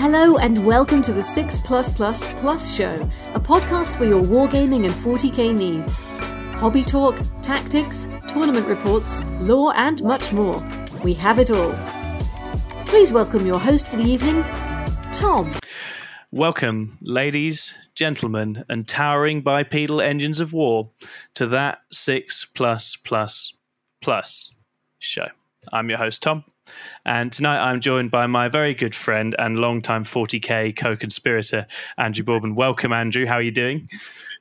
Hello and welcome to the 6 Plus Plus Plus Show, a podcast for your wargaming and 40k needs. Hobby talk, tactics, tournament reports, lore, and much more. We have it all. Please welcome your host for the evening, Tom. Welcome, ladies, gentlemen, and towering bipedal engines of war to that 6 Plus Plus Plus show. I'm your host, Tom. And tonight I'm joined by my very good friend and longtime 40k co-conspirator, Andrew Bourbon. Welcome, Andrew. How are you doing?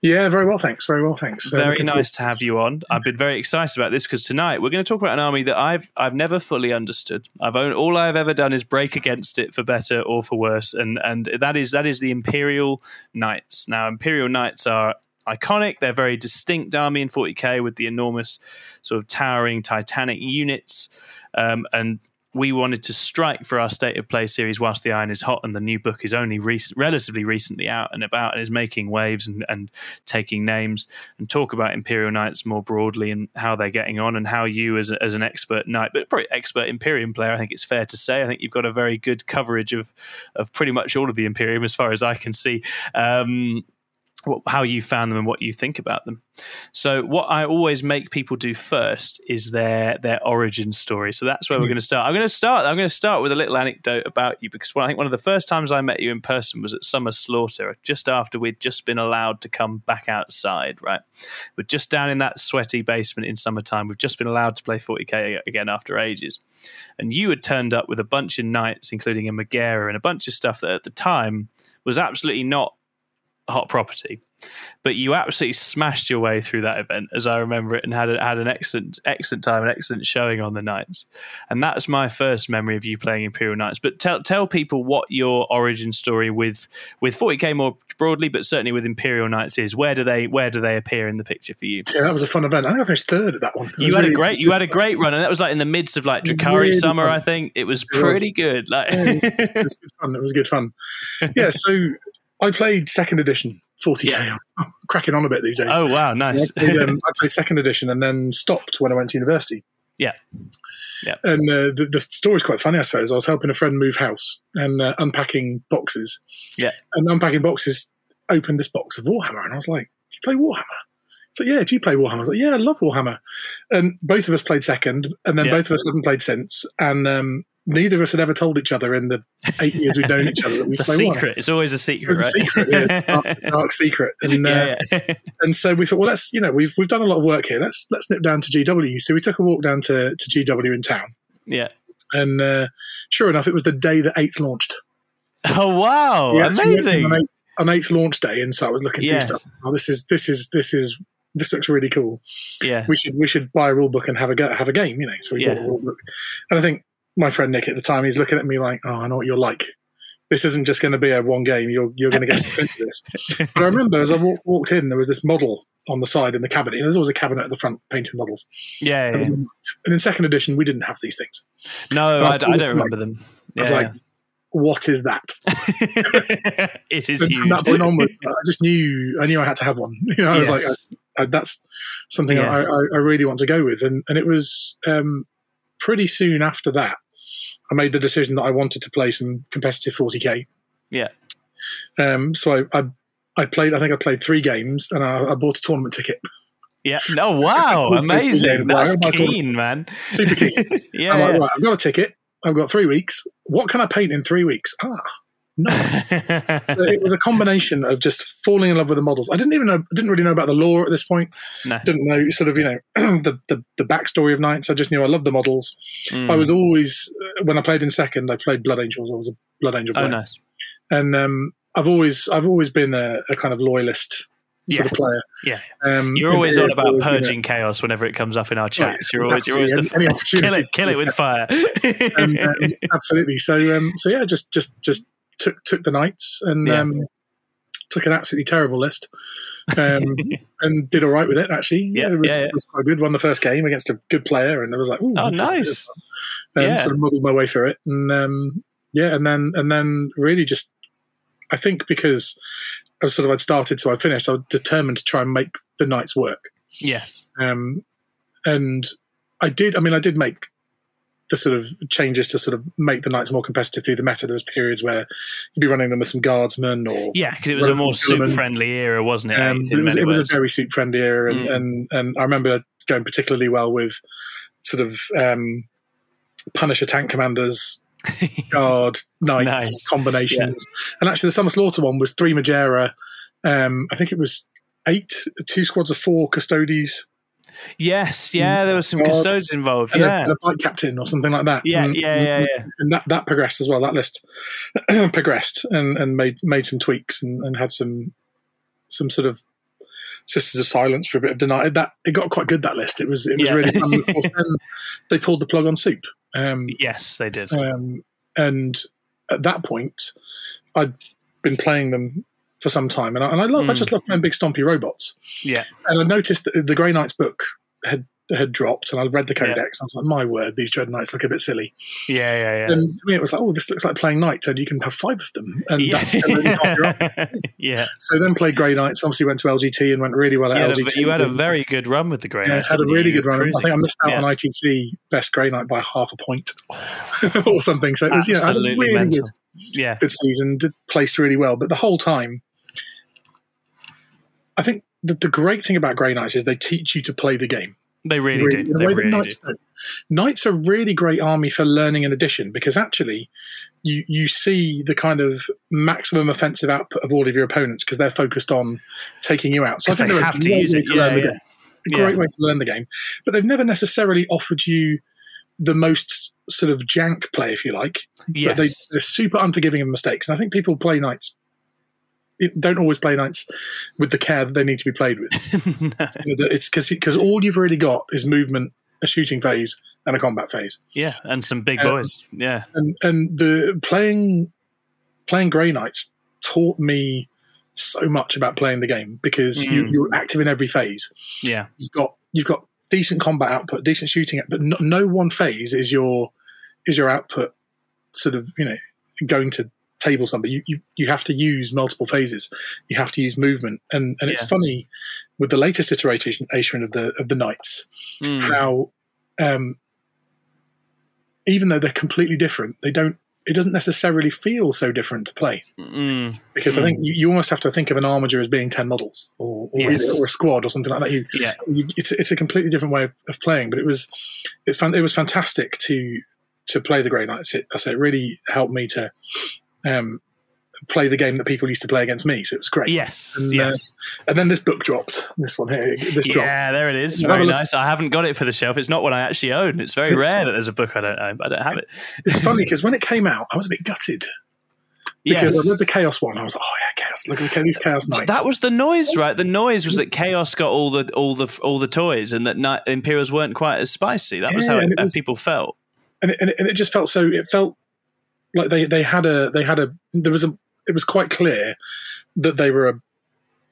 Yeah, very well, thanks. Very well, thanks. Uh, very nice to have you on. I've been very excited about this because tonight we're going to talk about an army that I've I've never fully understood. I've owned, all I've ever done is break against it for better or for worse, and and that is that is the Imperial Knights. Now, Imperial Knights are iconic. They're very distinct army in 40k with the enormous sort of towering Titanic units. Um, and we wanted to strike for our state of play series whilst the iron is hot and the new book is only recent, relatively recently out and about and is making waves and, and taking names and talk about imperial knights more broadly and how they're getting on and how you as, a, as an expert knight but probably expert imperium player i think it's fair to say i think you've got a very good coverage of of pretty much all of the imperium as far as i can see. Um, how you found them and what you think about them. So, what I always make people do first is their their origin story. So that's where mm we're going to start. I'm going to start. I'm going to start with a little anecdote about you because I think one of the first times I met you in person was at Summer Slaughter, just after we'd just been allowed to come back outside. Right, we're just down in that sweaty basement in summertime. We've just been allowed to play 40k again after ages, and you had turned up with a bunch of knights, including a Magaera and a bunch of stuff that at the time was absolutely not hot property. But you absolutely smashed your way through that event, as I remember it, and had a, had an excellent excellent time, an excellent showing on the knights. And that's my first memory of you playing Imperial Knights. But tell tell people what your origin story with with 40k more broadly, but certainly with Imperial Knights is. Where do they where do they appear in the picture for you? Yeah, that was a fun event. I think I finished third at that one. You had really a great you had a great run, and that was like in the midst of like Drukhari really summer. Fun. I think it was pretty it was. good. Like it was good fun. It was good fun. Yeah, so I played second edition 40k. Yeah. I'm cracking on a bit these days. Oh wow, nice. I played, um, I played, second edition and then stopped when I went to university. Yeah, yeah. And uh, the, the story's quite funny, I suppose. I was helping a friend move house and uh, unpacking boxes. Yeah, and unpacking boxes. Opened this box of Warhammer, and I was like, "Do you play Warhammer?" So yeah, do you play Warhammer? I was like, "Yeah, I love Warhammer." And both of us played second, and then yeah. both of us haven't played since. And um, neither of us had ever told each other in the eight years we've known each other that we it's a secret. It's always a secret, it's right? A secret, yeah, dark, dark, secret. And, uh, yeah. and so we thought, well, let's you know, we've we've done a lot of work here. Let's let's nip down to GW. So we took a walk down to to GW in town. Yeah. And uh, sure enough, it was the day that Eighth launched. Oh wow! Yeah, Amazing. On eighth, on eighth, launch day, and so I was looking yeah. through stuff. Oh, this is this is this is this looks really cool. Yeah, we should we should buy a rule book and have a go, have a game. You know, so we yeah. bought a rule book, and I think my friend Nick at the time, he's looking at me like, "Oh, I know what you're like. This isn't just going to be a one game. You're you're going to get into this." But I remember as I walked in, there was this model on the side in the cabinet. And there's always a cabinet at the front painting models. Yeah, yeah. And, and in second edition, we didn't have these things. No, I, I, don't remember them. Yeah, I was like, "What is that?" it is. From that point onwards, I just knew I knew I had to have one. You know, I yes. was like, I, I, "That's something yeah. I, I, really want to go with." And and it was um, pretty soon after that, I made the decision that I wanted to play some competitive 40k. Yeah. Um, so I, I, I played. I think I played three games, and I, I bought a tournament ticket. Yeah. Oh wow! Amazing. That's like, keen, man. Super keen. yeah. I'm like, right, I've got a ticket. I've got three weeks. What can I paint in three weeks? Ah, no. so it was a combination of just falling in love with the models. I didn't even know, I didn't really know about the lore at this point. No. Didn't know sort of, you know, the, the, the backstory of Knights. I just knew I loved the models. Mm. I was always, uh, when I played in second, I played Blood Angels. I was a Blood Angel oh, player. Oh, nice. And um, I've always, I've always been a, a kind of loyalist sort yeah. of player. Yeah, um, you're always on about purging chaos whenever it comes up in our chats. you're always, you're always the, any, any kill it, kill it with fire. um, um, absolutely. So, um, so yeah, just, just, just took took the Knights and yeah. um, took an absolutely terrible list. Um, and did all right with it actually. Yeah, it was, yeah, yeah. it was quite good. Won the first game against a good player, and I was like, oh, nice. Um, yeah. Sort of modelled my way through it, and um, yeah, and then and then really just, I think because I was sort of I'd started, so I finished. I was determined to try and make the Knights work. Yes. Um, and I did. I mean, I did make the sort of changes to sort of make the knights more competitive through the meta. There was periods where you'd be running them with some guardsmen or yeah, because it was a more soup friendly era, wasn't it? Um, it was, it was a very soup friendly era, and, mm. and and I remember going particularly well with sort of um, Punisher tank commanders, guard knights nice. combinations, yeah. and actually the Summer Slaughter one was three Magaera. Um, I think it was eight, two squads of four Custodes Yes, yeah, there was some custodians involved. Yeah, a, a bike captain or something like that. Yeah, and, yeah, yeah, yeah. And that, that progressed as well. That list progressed and, and made made some tweaks and, and had some some sort of Sisters of Silence for a bit of denial. That it got quite good. That list. It was it was yeah. really fun. then they pulled the plug on Soup. Um, yes, they did. Um, and at that point, I'd been playing them for some time, and I, and I love, mm. I just love playing big stompy robots. Yeah, and I noticed that the Grey Knights book had had dropped, and I read the codex. Yeah. I was like, my word, these Dread Knights look a bit silly. Yeah, yeah, yeah. And to me, it was like, oh, this looks like playing Knights, and you can have five of them, and yeah. that's really yeah. So then played Grey Knights. Obviously, went to LGT and went really well at you LGT. A, you had a very good run with the Grey Knights. Yeah, had a really good run. I think I missed out on ITC best Grey Knight by half a point or something. So it was, Absolutely yeah, really mental. good, yeah, good season. Did placed really well, but the whole time I think the, the great thing about Grey Knights is they teach you to play the game. They really, really do. The way really Knights do. Knights are a really great army for learning an addition because actually you you see the kind of maximum offensive output of all of your opponents because they're focused on taking you out. So I think they have to use it. To yeah, yeah. A great yeah. way to learn the game, but they've never necessarily offered you the most sort of jank play, if you like. Yes. But they, they're super unforgiving of mistakes, and I think people play Knights don't always play knights with the care that they need to be played with. no. It's because because all you've really got is movement, a shooting phase, and a combat phase. Yeah, and some big um, boys. Yeah, and and the playing playing Grey Knights taught me so much about playing the game because mm. you, you're active in every phase. Yeah, you've got you've got decent combat output, decent shooting, but no, no one phase is your is your output sort of you know going to table something. You, you you have to use multiple phases. You have to use movement, and and it's funny with the latest iteration of the of the knights mm. how um, even though they're completely different, they don't. It doesn't necessarily feel so different to play mm. because mm. I think you, you, almost have to think of an armiger as being ten models or or, yes. or a squad or something like that. You, yeah, you, it's it's a completely different way of, of playing, but it was it's fun. It was fantastic to to play the Grey Knights. It, I say it really helped me to um, play the game that people used to play against me. So it was great. Yes. And, yeah. Uh, and then this book dropped. This one here. This yeah, dropped. there it is. Very nice. I haven't got it for the shelf. It's not one I actually own. It's very it's, rare that there's a book I don't own. I don't have it. It's funny because when it came out, I was a bit gutted. Because yes. I read the Chaos one, I was like, "Oh yeah, Chaos! Look at these Chaos Knights." That was the noise, right? The noise was that Chaos got all the all the all the toys, and that Knight, Imperials weren't quite as spicy. That was how it, was, people felt. And it, and it, and it just felt so. It felt like they they had a they had a there was a it was quite clear that they were a,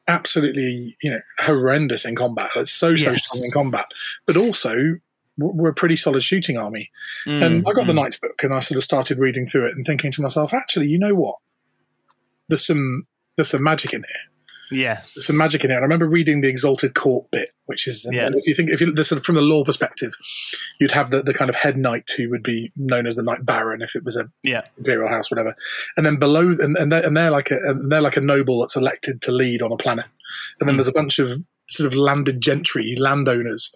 absolutely you know horrendous in combat. Like so so yes. strong in combat, but also were a pretty solid shooting army. Mm, and I got mm. the Knights book and I sort of started reading through it and thinking to myself, actually, you know what? There's some there's some magic in here. Yes, there's some magic in it. And I remember reading the Exalted Court bit, which is, yeah. if you think, if you the sort of from the law perspective, you'd have the, the kind of head knight who would be known as the knight baron if it was a yeah. imperial house, whatever. And then below, and, and they're, and they're like a and they're like a noble that's elected to lead on a planet. And then mm. there's a bunch of sort of landed gentry, landowners,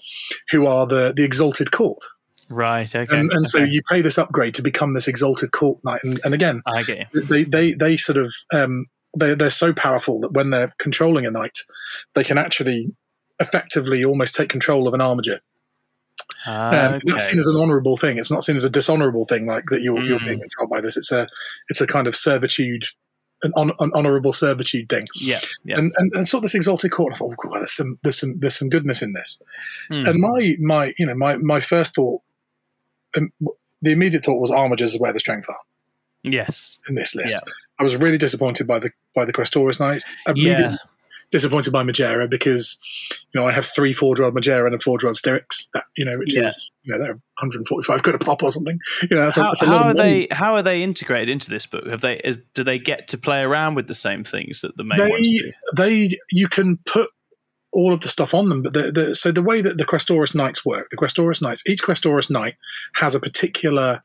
who are the the Exalted Court. Right. Okay. And, and okay. so you pay this upgrade to become this exalted court knight, and, and again, I get you. They they they sort of um, they they're so powerful that when they're controlling a knight, they can actually effectively almost take control of an armiger. Uh, okay. That's seen as an honourable thing. It's not seen as a dishonourable thing, like that you're, mm. you're being controlled by this. It's a it's a kind of servitude, an, on, an honourable servitude thing. Yeah, yeah. And, and and sort of this exalted court. I thought, well, there's some there's some there's some goodness in this. Mm. And my my you know my my first thought, um, the immediate thought was armigers is where the strength are. Yes, in this list, yeah. I was really disappointed by the by the Questoris Knights. Yeah. Disappointed by Magaera because you know I have three four old Magaera and a four year old that you know which yeah. is you know they're 145 quid a pop or something. You know, that's how, a, that's a how are they how are they integrated into this book? Have they is, do they get to play around with the same things that the main they, ones do? They you can put all of the stuff on them. But the, the, so the way that the Questoris Knights work, the Questoris Knights, each Questoris Knight has a particular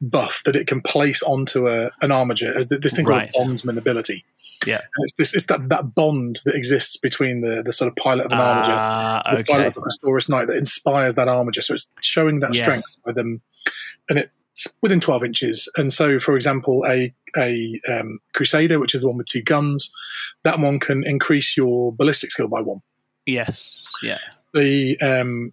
buff that it can place onto a, an armiger as this thing Right. called bondsman ability. Yeah. And it's this it's that, that bond that exists between the, the sort of pilot of an armiger, Ah, the pilot of the Questoris Knight that inspires that armiger. So it's showing that Yes. strength by them, and it's within twelve inches. And so, for example, a a um, Crusader, which is the one with two guns, that one can increase your ballistic skill by one Yes. Yeah. the um,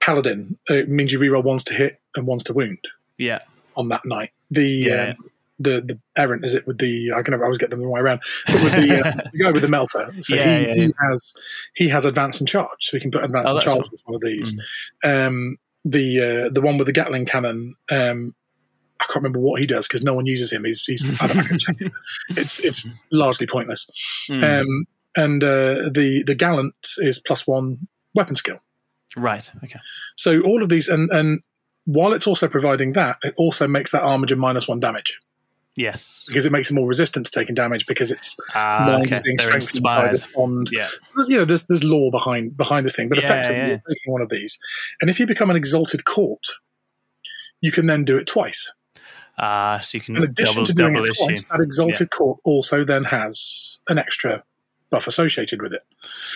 paladin it means you reroll ones to hit and ones to wound Yeah. On that knight. The Yeah. um, the the errant is it with the I can always get them the wrong way around, but with the, uh, the guy with the melter. So Yeah, he, yeah, he has he has advance and charge, so we can put advance Oh, and charge with one of these. Um, the uh, the one with the Gatling cannon. Um, I can't remember what he does because no one uses him. He's, he's I don't know, I can check it. It's it's largely pointless. Mm. Um, and uh, the the gallant is plus one weapon skill. right. Okay. So all of these, and and while it's also providing that, it also makes that armiger minus one damage Yes. because it makes it more resistant to taking damage because it's minds okay. being They're strengthened by inspired. this bond. Yeah. There's, you know, there's there's law behind behind this thing, but Yeah, effectively yeah. you're taking one of these, and if you become an exalted court, you can then do it twice. Ah, so you can In addition double to doing double it issue. twice, that exalted court also then has an extra buff associated with it.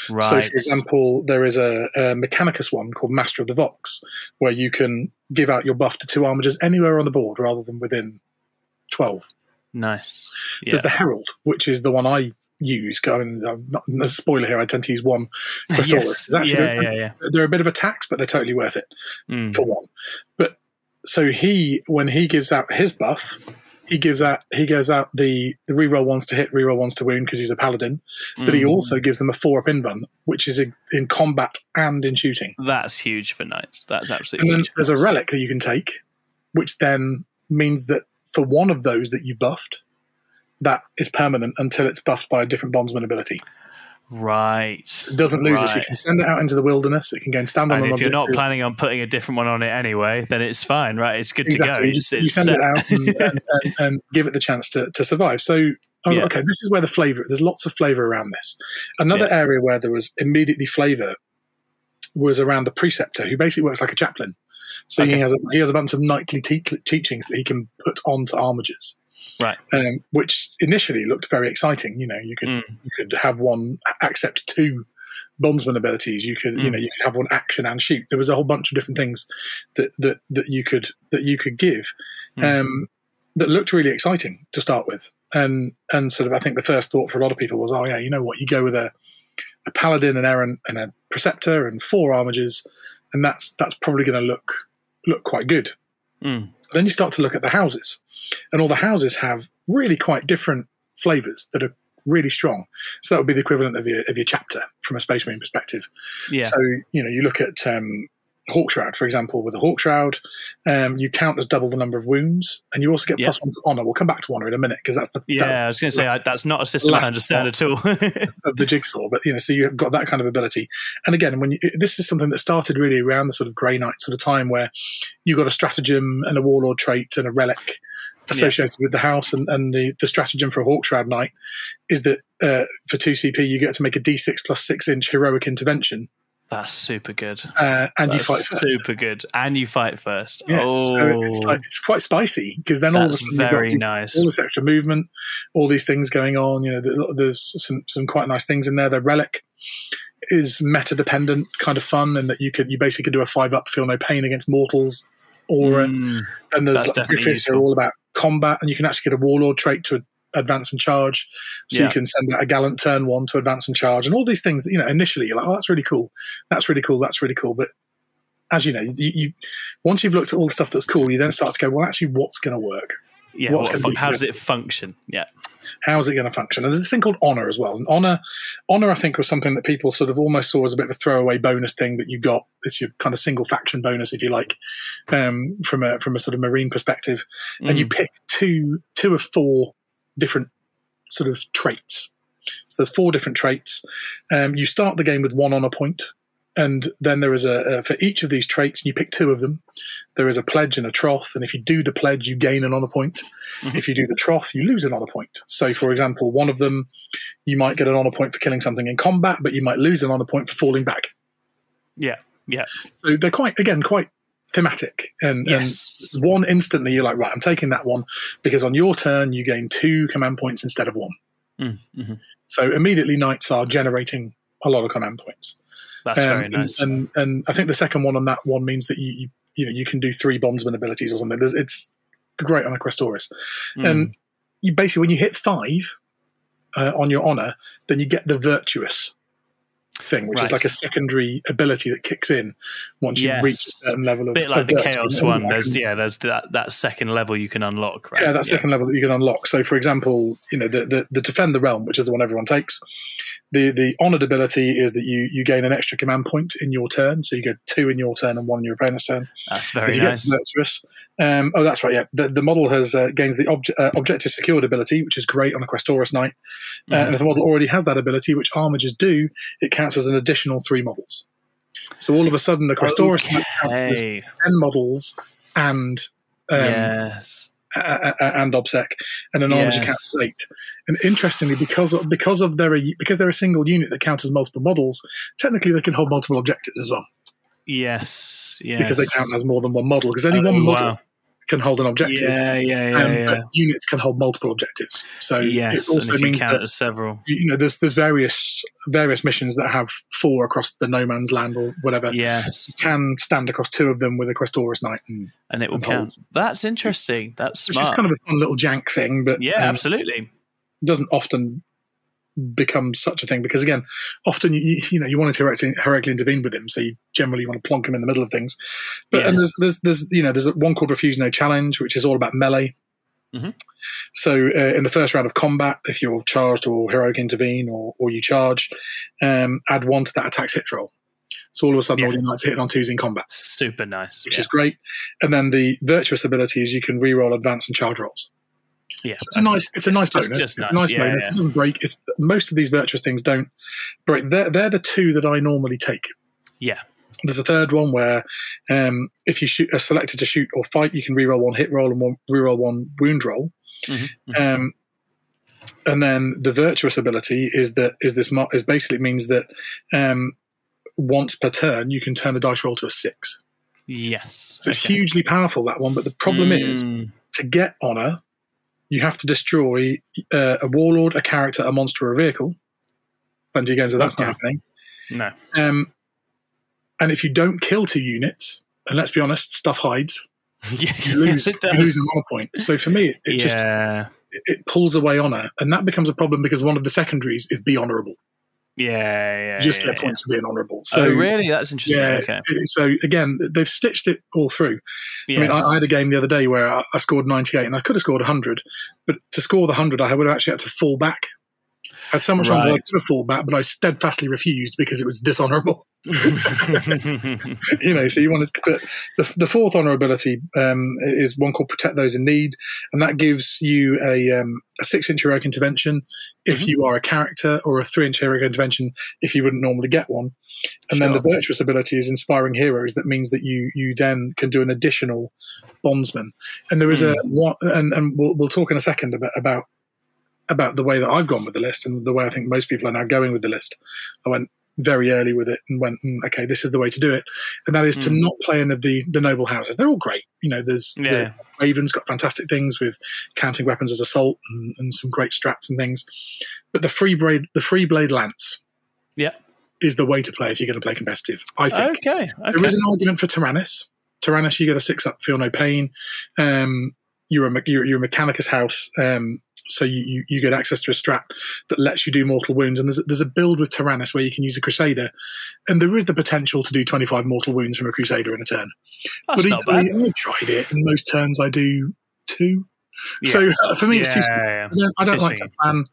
Right. So, for example, there is a, a Mechanicus one called Master of the Vox, where you can give out your buff to two armigers anywhere on the board rather than within 12. nice. Yeah. There's the Herald, which is the one I use. I mean, I'm not, a spoiler here, I tend to use one yes. Actually- Yeah. Yeah. Yeah. They're a bit of a tax, but they're totally worth it Mm. for one. But so he, when he gives out his buff, he gives out he goes out the, the reroll ones to hit, reroll ones to wound because he's a paladin. But he Mm. also gives them a four up in run, which is in, in combat and in shooting. That's huge for knights. That's absolutely. And absolutely then huge. there's a relic that you can take, which then means that for one of those that you buffed, that is permanent until it's buffed by a different bondsman ability. Right. It doesn't lose it. So you can send it out into the wilderness. It can go and stand on And an if you're not planning on putting a different one on it anyway, then it's fine, right? It's good exactly. to go. You, just, you send set. it uh, out and, and, and, and give it the chance to, to survive. So I was Yeah. like, okay, this is where the flavor. There's lots of flavor around this. Another Yeah. area where there was immediately flavor was around the preceptor, who basically works like a chaplain. So Okay. he has a, he has a bunch of knightly te- teachings that he can put onto armigers. Right. Um, which initially looked very exciting. You know, you could Mm. you could have one accept two bondsman abilities. You could you Mm. know you could have one action and shoot. There was a whole bunch of different things that that that you could that you could give Mm. um, that looked really exciting to start with. And and sort of I think the first thought for a lot of people was, oh yeah, you know what, you go with a a paladin, an errant, and a preceptor, and four armigers, and that's that's probably going to look look quite good. Mm. Then you start to look at the houses, and all the houses have really quite different flavors that are really strong. So that would be the equivalent of your of your chapter from a Space Marine perspective. Yeah. So you know, you look at um, Hawkshroud, for example, with a Hawkshroud, um, you count as double the number of wounds, and you also get Yeah. plus one to honor. We'll come back to honor in a minute because that's the yeah, that's I was going to say that's I, that's not a system I understand at all. of the jigsaw. But you know, so you've got that kind of ability. And again, when you, this is something that started really around the sort of Grey Knight sort of time, where you got a stratagem and a warlord trait and a relic associated with the house, and, and the the stratagem for a Hawkshroud Knight is that uh, for two CP you get to make a D6 plus six inch heroic intervention, that's super good. uh, and you fight first. super good, and you fight first. Yeah, oh, so it's like it's quite spicy because then all of a that's sudden very these- nice. all this extra movement, all these things going on. You know, there's some some quite nice things in there. The relic is meta dependent, kind of fun, and that you could you basically could do a five up, feel no pain against mortals, or Mm, and there's that's like, are all about combat, and you can actually get a warlord trait to advance and charge. So Yeah. you can send a gallant turn one to advance and charge, and all these things. You know, initially you're like, oh, that's really cool, that's really cool, that's really cool, but as you know, you, you once you've looked at all the stuff that's cool, you then start to go, well, actually, what's going to work? yeah, what's what gonna fun- how does it function? Yeah, how's it going to function? And there's this thing called honor as well. And honor, honor, I think, was something that people sort of almost saw as a bit of a throwaway bonus thing that you got. It's your kind of single faction bonus, if you like, um, from a from a sort of marine perspective. And you Mm, pick two two of four different sort of traits. So there's four different traits. Um, you start the game with one honor point. and then there is a, a for each of these traits, and you pick two of them. There is a pledge and a troth, and if you do the pledge, you gain an honor point. Mhm. If you do the troth, you lose an honor point. So, for example, one of them, you might get an honor point for killing something in combat, but you might lose an honor point for falling back. Yeah. Yeah. So they're quite, again, quite thematic. And, Yes. and one instantly, you're like, right, I'm taking that one because on your turn you gain two command points instead of one. Mm, mhm. So immediately, knights are generating a lot of command points. That's Um, very and- nice. And, and I think the second one on that one means that you you, you know you can do three bondsman abilities or something. There's, it's great on a Questoris. Mm. And you basically when you hit five uh, on your honor, then you get the virtuous thing, which Right. is like a secondary ability that kicks in once you reach a certain level of bit like the chaos one. There's yeah, there's that that second level you can unlock. Right? yeah, that second level that you can unlock. So, for example, you know the, the the defend the realm, which is the one everyone takes. The the honored ability is that you you gain an extra command point in your turn, so you get two in your turn and one in your opponent's turn. That's very nice. virtuous, um, oh, that's right. Yeah, the, the model has uh, gains the obje- uh, objective secured ability, which is great on a Questoris knight. Uh, Mhm. and if the model already has that ability, which armigers do, it counts as an additional three models. So all of a sudden, the Questoris knight counts as ten models and um, yes. uh, uh, and obsec, and an armiger Yes. counts as eight. And interestingly, because of, because of their because they're a single unit that counts as multiple models, technically they can hold multiple objectives as well Yes. Yes. because they count as more than one model. Because only Oh, one model wow. Can hold an objective. Yeah, yeah, yeah, um, yeah. but units can hold multiple objectives. So yes, it also and if you means count that as several. you know there's there's various various missions that have four across the no man's land or whatever. Yes, You can stand across two of them with a Questoris Knight, and, and it will and count. That's interesting. That's which is kind of a fun little jank thing, but yeah, um, absolutely. doesn't often become such a thing because again, often you you know you want to heroically, intervene with him, so you generally want to plonk him in the middle of things. But Yeah. and there's there's there's you know there's one called Refuse No Challenge, which is all about melee. Mhm. So uh, in the first round of combat, if you're charged or heroic intervene or or you charge, um, add one to that attack's hit roll. So all of a sudden, Yeah. all your knights hitting on twos in combat, Super nice. which yeah. is great. And then the virtuous ability is you can re-roll advance and charge rolls. Yeah. It's a nice, it's a nice bonus. just it's a nice, nice yeah, bonus. yeah. It doesn't break. It's most of these virtuous things don't break. They're they're the two that I normally take. Yeah. There's a third one where um, if you shoot, are selected to shoot or fight, you can reroll one hit roll and one reroll one wound roll. Mhm, Um, and then the virtuous ability is that is this is basically means that um, once per turn you can turn a dice roll to a six. Yes. So it's hugely powerful that one. But the problem is Mm, to get honor, you have to destroy uh, a warlord, a character, a monster, or a vehicle. Plenty of games where that's Okay. not happening. no. Um, and if you don't kill two units, and let's be honest, stuff hides. yeah, You lose, it you lose an honor point. So for me, it, it just it, it pulls away honor, and that becomes a problem because one of the secondaries is be honorable. Yeah, yeah. Just yeah, get yeah. points for being honorable. So oh, really? That's interesting. Yeah. Okay. So again, they've stitched it all through. I mean, I, I had a game the other day where I, I scored 98 and I could have scored 100, but to score the 100, I would have actually had to fall back. I had so much honor that I Right. have fall back, but I steadfastly refused because it was dishonorable. you know, so you want to. But the, the fourth honorability um, is one called Protect Those in Need, and that gives you a, um, a six inch heroic intervention if Mhm. you are a character, or a three inch heroic intervention if you wouldn't normally get one. And then the virtuous ability is inspiring heroes. That means that you you then can do an additional bondsman. And there is a one, and, and we'll, we'll talk in a second about about about the way that I've gone with the list and the way I think most people are now going with the list. I went very early with it and went, mm, okay, this is the way to do it, and that is to Mm. not play any of the the noble houses. They're all great. You know, there's Yeah. the Raven's got fantastic things with counting weapons as assault and, and some great strats and things, but the free blade the free blade lance, Yeah. is the way to play if you're going to play competitive. I think. okay. Okay. There is an argument for Taranis. Taranis, you get a six up, feel no pain. Um, you're a you're, you're a Mechanicus house, um, so you, you you get access to a strat that lets you do mortal wounds. And there's a, there's a build with Taranis where you can use a Crusader, and there is the potential to do 25 mortal wounds from a Crusader in a turn. That's but not bad. equally, I've tried it, and most turns I do two. Yeah. So uh, for me, it's too. Yeah, I don't, I don't like to plan.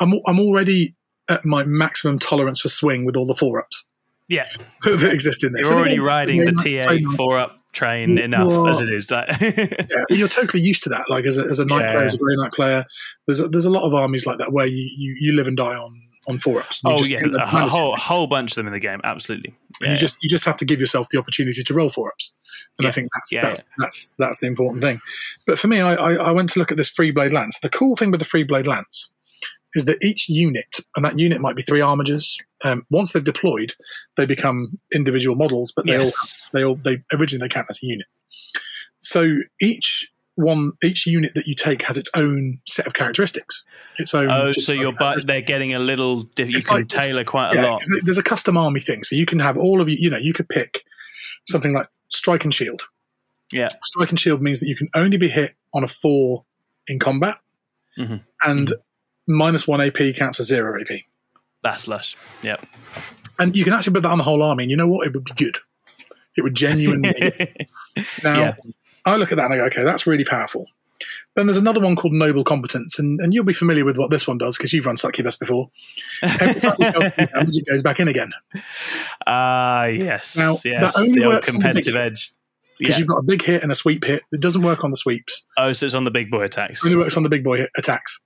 I'm I'm already at my maximum tolerance for swing with all the four ups Yeah. that exist in this. You're And already again, riding the very much T8 train on- four up train enough as it is. Yeah, you're totally used to that. Like as a, as a knight Yeah. player, as a grey knight player, there's a, there's a lot of armies like that where you, you, you live and die on on four ups. Oh yeah, a whole whole bunch of them in the game. Absolutely. Yeah, you just you just have to give yourself the opportunity to roll four ups, and yeah. I think that's yeah, that's, that's that's the important thing. But for me, I, I, I went to look at this free blade lance. The cool thing with the free blade lance is that each unit, and that unit might be three armigers. Um, once they're deployed, they become individual models, but they yes. all they all they originally they count as a unit. So each one each unit that you take has its own set of characteristics. Its own. Oh, so you're but they're getting a little. You it's can like, tailor quite yeah, a lot. There's a custom army thing, so you can have all of you. You know, you could pick something like strike and shield. Yeah, strike and shield means that you can only be hit on a four in combat, mm-hmm. and mm-hmm. Minus one AP counts as zero AP. That's lush. Yep. And you can actually put that on the whole army, and you know what? It would be good. It would genuinely. now, yeah. I look at that and I go, okay, that's really powerful. Then there's another one called Noble Competence, and, and you'll be familiar with what this one does because you've run Succubus before. Every time you damage, it goes back in again. Ah, uh, yes. Now, yes, that only the works competitive on the edge. Because yeah. you've got a big hit and a sweep hit. It doesn't work on the sweeps. Oh, so it's on the big boy attacks. It only works on the big boy attacks.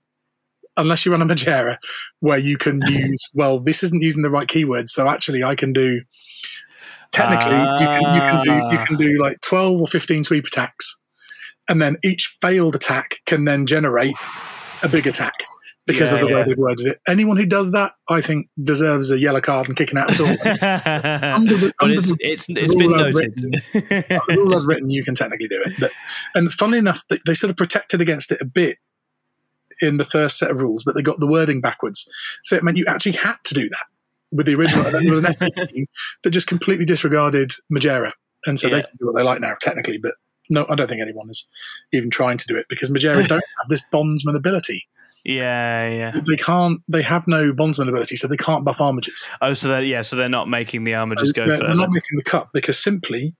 Unless you run a Magaera, where you can use, well, this isn't using the right keywords, so actually I can do technically you can you can do you ah. can do like 12 or 15 sweep attacks and then each failed attack can then generate a big attack because yeah, of the yeah. way they've worded it. Anyone who does that, I think, deserves a yellow card and kicking out at all. under the, under it's, the, it's, it's been noted. Written, the rule as written, you can technically do it. But, and funnily enough, they, they, sort of protected against it a bit in the first set of rules, but they got the wording backwards. So it meant you actually had to do that with the original. there was an FP that just completely disregarded Magaera. And so yeah. they can do what they like now, technically, but no, I don't think anyone is even trying to do it because Magaera don't have this bondsman ability. Yeah, yeah. They can't. They have no bondsman ability, so they can't buff armigers. Oh, so they're yeah. So they're not making the armigers so go. They're, they're, not making the cut because simply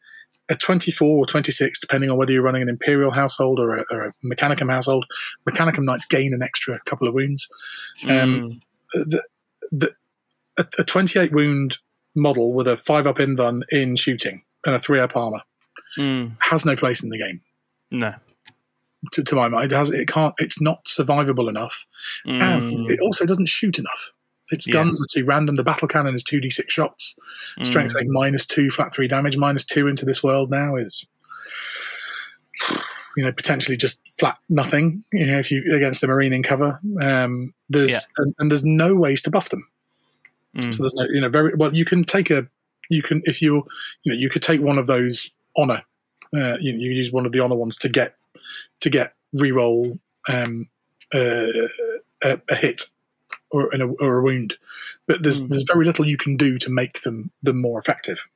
a twenty-four or twenty-six, depending on whether you're running an imperial household or a, or a mechanicum household. Mechanicum knights gain an extra couple of wounds. Um, mm. the, the, a, a, 28 wound model with a five up invuln in shooting and a three up armor mm. has no place in the game. No. To, to my mind, it has it can't. It's not survivable enough, mm. and it also doesn't shoot enough. Its yeah. guns are too random. The battle cannon is two d six shots. Strength mm. minus two, flat three damage. Minus two into this world now is, you know, potentially just flat nothing. You know, if you against the marine in cover, um, there's yeah. and, and, there's no ways to buff them. Mm. So there's no, you know, very well. You can take a, you can if you, you know, you could take one of those honor. Uh, you, you use one of the honor ones to get to get reroll um, uh, a, a, hit or, a, or a wound, but there's mm. there's very little you can do to make them them more effective.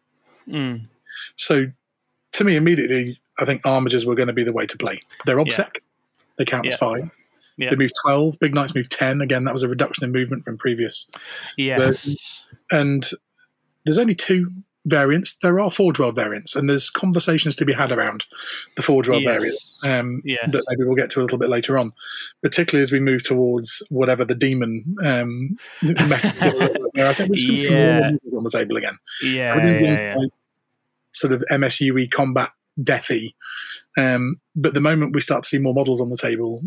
Mm. So, to me, immediately, I think armigers were going to be the way to play. They're obsec; yeah. they count yeah. as five. Yeah. They move 12. Big Knights move 10. Again, that was a reduction in movement from previous. Yes. Versions. And there's only two variants. There are Forge World variants, and there's conversations to be had around the Forge World yes. variant um, yeah. that maybe we'll get to a little bit later on, particularly as we move towards whatever the demon um, I think we're yeah. going to see more models on the table again. Yeah, yeah, yeah. Like, sort of MSUE combat deathy. Um, but the moment we start to see more models on the table,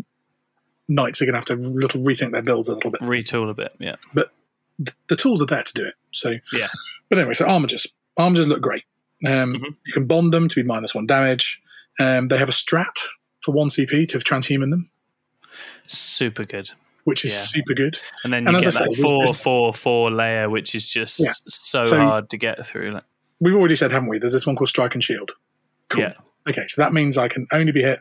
knights are going to have to little rethink their builds a little bit, retool a bit. Yeah, but th- the tools are there to do it. So yeah. But anyway, so armigers, armigers look great. Um, mm-hmm. You can bond them to be minus one damage. Um, they have a strat for one CP to transhuman them. Super good. Which is yeah. super good. And then you and get that say, four, this, four, four layer, which is just yeah. so, so, hard to get through. Like, we've already said, haven't we? There's this one called Strike and Shield. Cool. Yeah. Okay, so that means I can only be hit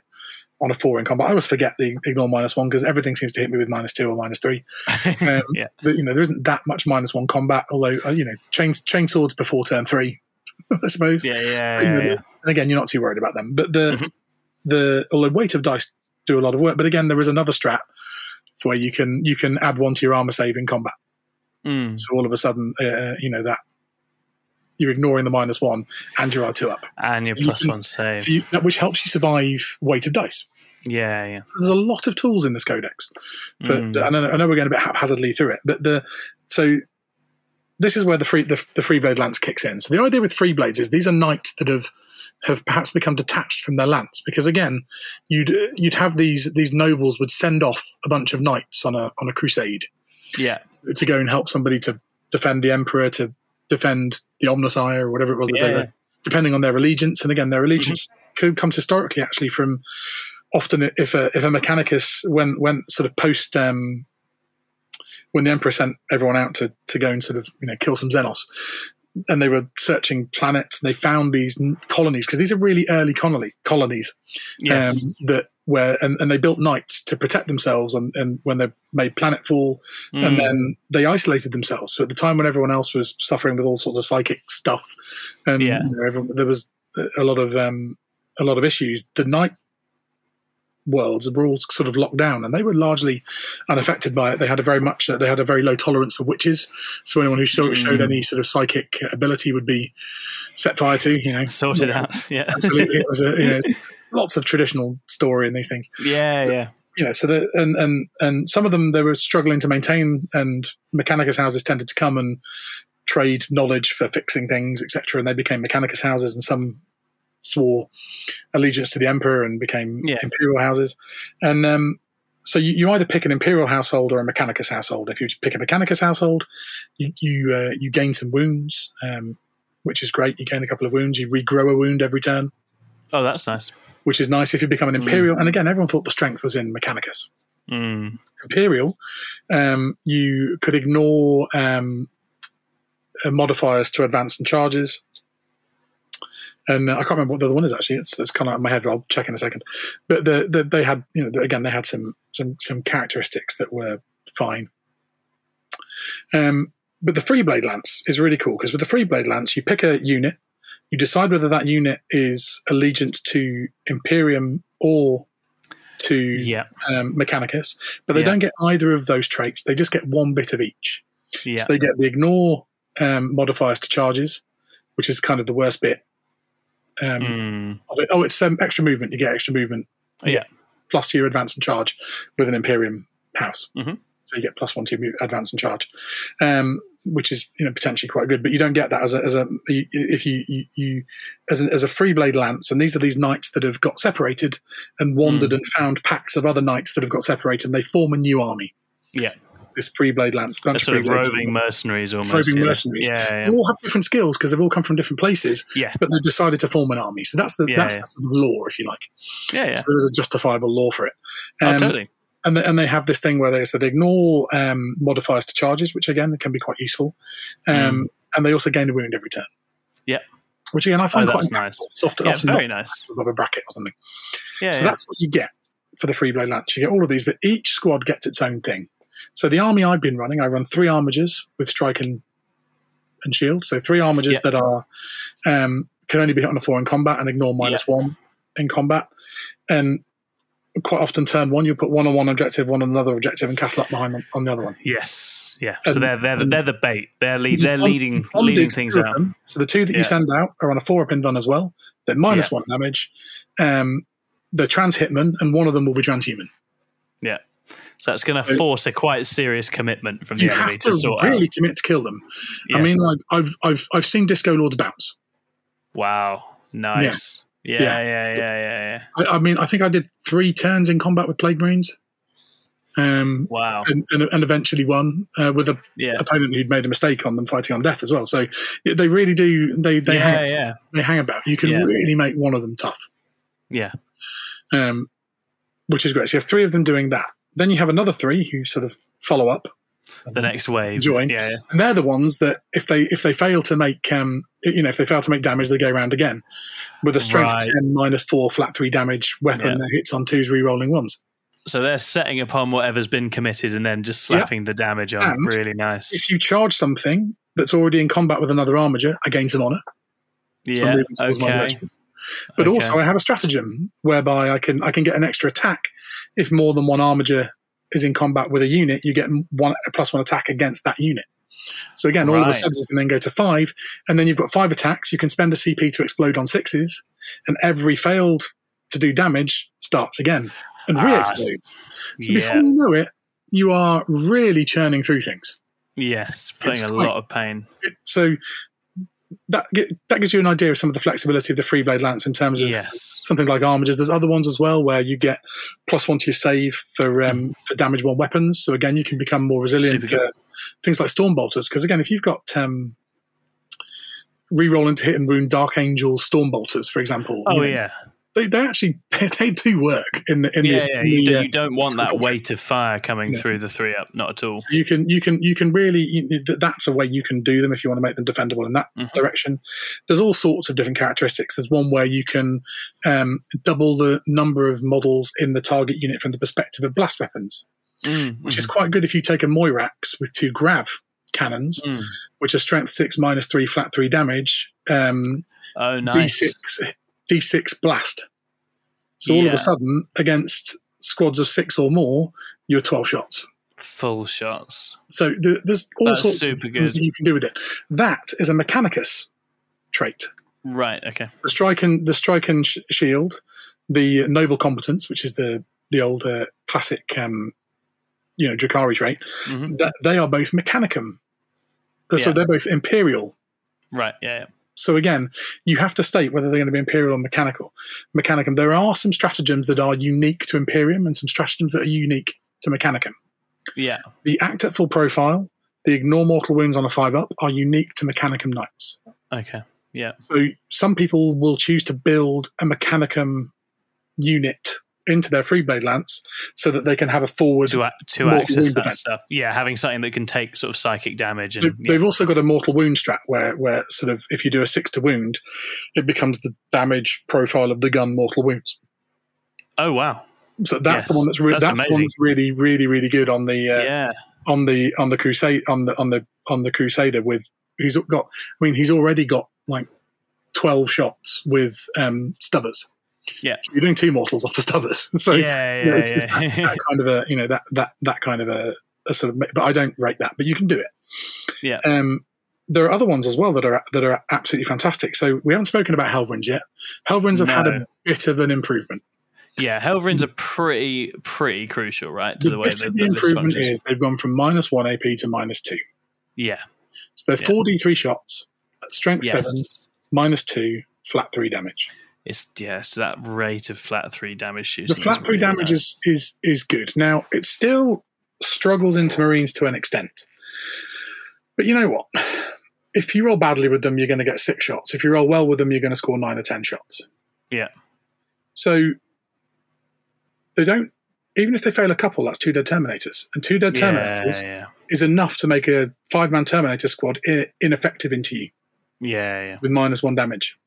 on a four in combat. I always forget the ignore minus one because everything seems to hit me with minus two or minus three. Um, yeah. But, you know, there isn't that much minus one combat, although, uh, you know, chain, chain swords before turn three, I suppose. Yeah, yeah, yeah, yeah, And again, you're not too worried about them. But the, mm-hmm. the, although weight of dice do a lot of work, but again, there is another strat where you can, you can add one to your armor save in combat. Mm. So all of a sudden, uh, you know, that you're ignoring the minus one, and you're two up, and your plus you can, one save, you, which helps you survive weight of dice. Yeah, yeah. So there's a lot of tools in this codex. For, mm. I, know, I know we're going a bit haphazardly through it, but the so this is where the free the, the free blade lance kicks in. So the idea with free blades is these are knights that have have perhaps become detached from their lance because again you'd you'd have these these nobles would send off a bunch of knights on a on a crusade Yeah. To go and help somebody to defend the emperor, to defend the Omnissiah or whatever it was that Yeah. they were, depending on their allegiance. And again, their allegiance could comes historically actually from often if a if a Mechanicus went went sort of post um, when the emperor sent everyone out to to go and sort of you know kill some Xenos, and they were searching planets and they found these colonies because these are really early colony colonies Yes. um, that where and, and they built knights to protect themselves and, and when they made planetfall and Mm. then they isolated themselves so at the time when everyone else was suffering with all sorts of psychic stuff and Yeah. you know, everyone, there was a lot of um, a lot of issues the knight worlds were all sort of locked down and they were largely unaffected by it they had a very much they had a very low tolerance for witches so anyone who showed, showed Mm. any sort of psychic ability would be set fire to you know Sorted out. Yeah. absolutely it was a, you know, lots of traditional story in these things Yeah. Yeah. you know so the, and and and some of them they were struggling to maintain and mechanicus houses tended to come and trade knowledge for fixing things etc and they became mechanicus houses and some swore allegiance to the emperor and became Yeah. imperial houses and um so you, you either pick an imperial household or a mechanicus household if you pick a mechanicus household you you, uh, you gain some wounds um, which is great you gain a couple of wounds you regrow a wound every turn Oh, that's nice. Which is nice if you become an Mm. imperial. And again, everyone thought the strength was in Mechanicus. Mm. Imperial, um, you could ignore um, uh, modifiers to advance and charges. And uh, I can't remember what the other one is actually. It's, it's kind of out of my head. I'll check in a second. But the, the, they had, you know, again, they had some some some characteristics that were fine. Um, but the free blade lance is really cool because with the free blade lance, you pick a unit, you decide whether that unit is allegiance to Imperium or to Yeah. um, Mechanicus, but they Yeah. don't get either of those traits. They just get one bit of each. Yeah. So they get the ignore um, modifiers to charges, which is kind of the worst bit. Um, Mm. it. Oh, it's um, extra movement. You get extra movement. Yeah. plus your advance and charge with an Imperium house. Mhm. So you get plus one to your advance and charge, um, which is you know potentially quite good. But you don't get that as a, as a if you you, you as, an, as a free blade lance. And these are these knights that have got separated and wandered and found packs of other knights that have got separated, and they form a new army. Yeah. This free blade lance, bunch sort of blades. roving mercenaries almost. Roving yeah. mercenaries. Yeah. They all have different skills because they've all come from different places, Yeah. but they've decided to form an army. So that's the Yeah, that's yeah. the sort of law, if you like. Yeah. Yeah. So there is a justifiable law for it. oh, Um, totally. And they, and they have this thing where they so they ignore um, modifiers to charges, which again can be quite useful, um, and they also gain a wound every turn. Mm. Yeah. which again I find Oh, quite nice. It's often, Yeah. often Very nice. with a bracket or something. Yeah. so yeah. that's what you get for the free blade lance. You get all of these, but each squad gets its own thing. So the army I've been running, I run three armigers with strike and, and shield. So three armigers Yeah. that are um, can only be hit on a four in combat and ignore minus one in combat. And quite often, turn one, you put one on one objective, one on another objective, and castle up behind on, on the other one. Yes. Yeah. So they're they're the, they're the bait. They're lead, they're leading leading things out. them. So the two that Yeah. you send out are on a four up in as well. They're minus Yeah. one damage. Um, they're transhuman, and one of them will be transhuman. Yeah. So that's going to force a quite serious commitment from the you enemy to to sort really out. commit to kill them. Yeah. I mean, like I've I've I've seen Disco Lords bounce. Wow. Nice. Yeah. Yeah. Yeah. Yeah. Yeah. I, I mean, I think I did three turns in combat with Plague Marines, um, Wow. and, and and eventually won uh, with a Yeah. opponent who'd made a mistake on them fighting on death as well. So they really do they they yeah. hang Yeah. they hang about. You can really make one of them tough. Yeah. um, which is great. So you have three of them doing that. Then you have another three who sort of follow up, The next wave. Join. Yeah. Yeah. and they're the ones that if they if they fail to make um, you know if they fail to make damage, they go around again with a strength Right. ten minus four flat three damage weapon Yeah. that hits on twos re-rolling ones. So they're setting upon whatever's been committed and then just slapping the damage on. And really nice. If you charge something that's already in combat with another armiger, I gain some honor. Yeah. Okay. But Okay. also, I have a stratagem whereby I can I can get an extra attack if more than one armiger is in combat with a unit. You get one a plus one attack against that unit. So again, all of a sudden you can then go to five, and then you've got five attacks. You can spend a CP to explode on sixes, and every failed to do damage starts again and Ah, re-explodes. So before you know it, you are really churning through things. Yes. Putting a lot of pain. So that that gives you an idea of some of the flexibility of the free blade lance in terms of yes. something like armigers. There's other ones as well where you get plus one to your save for um, for damage one weapons. So again, you can become more resilient to things like storm bolters. Because again, if you've got um, reroll into hit and wound dark angel storm bolters, for example. Oh you know, yeah, they, they actually they do work in the in yeah, this. yeah. You, the, don't- uh, you don't want that weight of fire coming No. through the three up, not at all. So you can you can you can really you, that's a way you can do them if you want to make them defendable in that Mhm. direction. There's all sorts of different characteristics. There's one where you can um, double the number of models in the target unit from the perspective of blast weapons, Mm, which is quite good if you take a Moirax with two grav cannons, mm. which are strength six minus three flat three damage, um, oh nice. d6 d6 blast. So all of a sudden, against squads of six or more, you're 12 shots. Full shots. So th- there's all That's sorts of things that you can do with it. That is a Mechanicus trait. Right. Okay. The strike and the strike and sh- shield, the noble competence, which is the the old uh, classic, um, you know, Drukhari trait. hmm That they are both Mechanicum. Uh, So they're both Imperial. Right. Yeah. yeah. So again, you have to state whether they're going to be Imperial or Mechanical. Mechanicum. There are some stratagems that are unique to Imperium and some stratagems that are unique to Mechanicum. Yeah. The act at full profile, the ignore mortal wounds on a five up are unique to Mechanicum knights. Okay. Yeah. So some people will choose to build a Mechanicum unit into their Freeblade Lance so that they can have a forward. To a- to access that defense. stuff. Yeah, having something that can take sort of psychic damage and They- yeah. They've also got a mortal wound strat where, where sort of if you do a six to wound, it becomes the damage profile of the gun mortal wounds. Oh wow. So that's Yes. the one that's, re- That's that's, the one that's really really really good on the uh, yeah. on the on the crusade on the on the on the crusader with he's got I mean he's already got like twelve shots with um, stubbers. Yeah. So you're doing two mortals off the stubbers. So yeah. you know, Yeah. it's, it's that, it's that kind of a you know that that that kind of a, a sort of but I don't rate that, but you can do it. Yeah. Um, there are other ones as well that are that are absolutely fantastic. So we haven't spoken about Helverins yet. Helverins have had a bit of an improvement. yeah. Helverins are pretty pretty crucial, right? To The the, way bit that of the the improvement is they've gone from minus one AP to minus two. Yeah. So they're Yeah. four D three shots at strength Yes. seven, minus two, flat three damage. It's yeah. So that rate of flat three damage shooting. The flat is three really damage nice. is, is is good. Now it still struggles into Marines to an extent, but you know what? If you roll badly with them, you're going to get six shots. If you roll well with them, you're going to score nine or ten shots. Yeah. So they don't. Even if they fail a couple, that's two dead Terminators, and two dead Terminators Yeah. is enough to make a five-man Terminator squad ineffective into you. Yeah. Yeah. with minus one damage.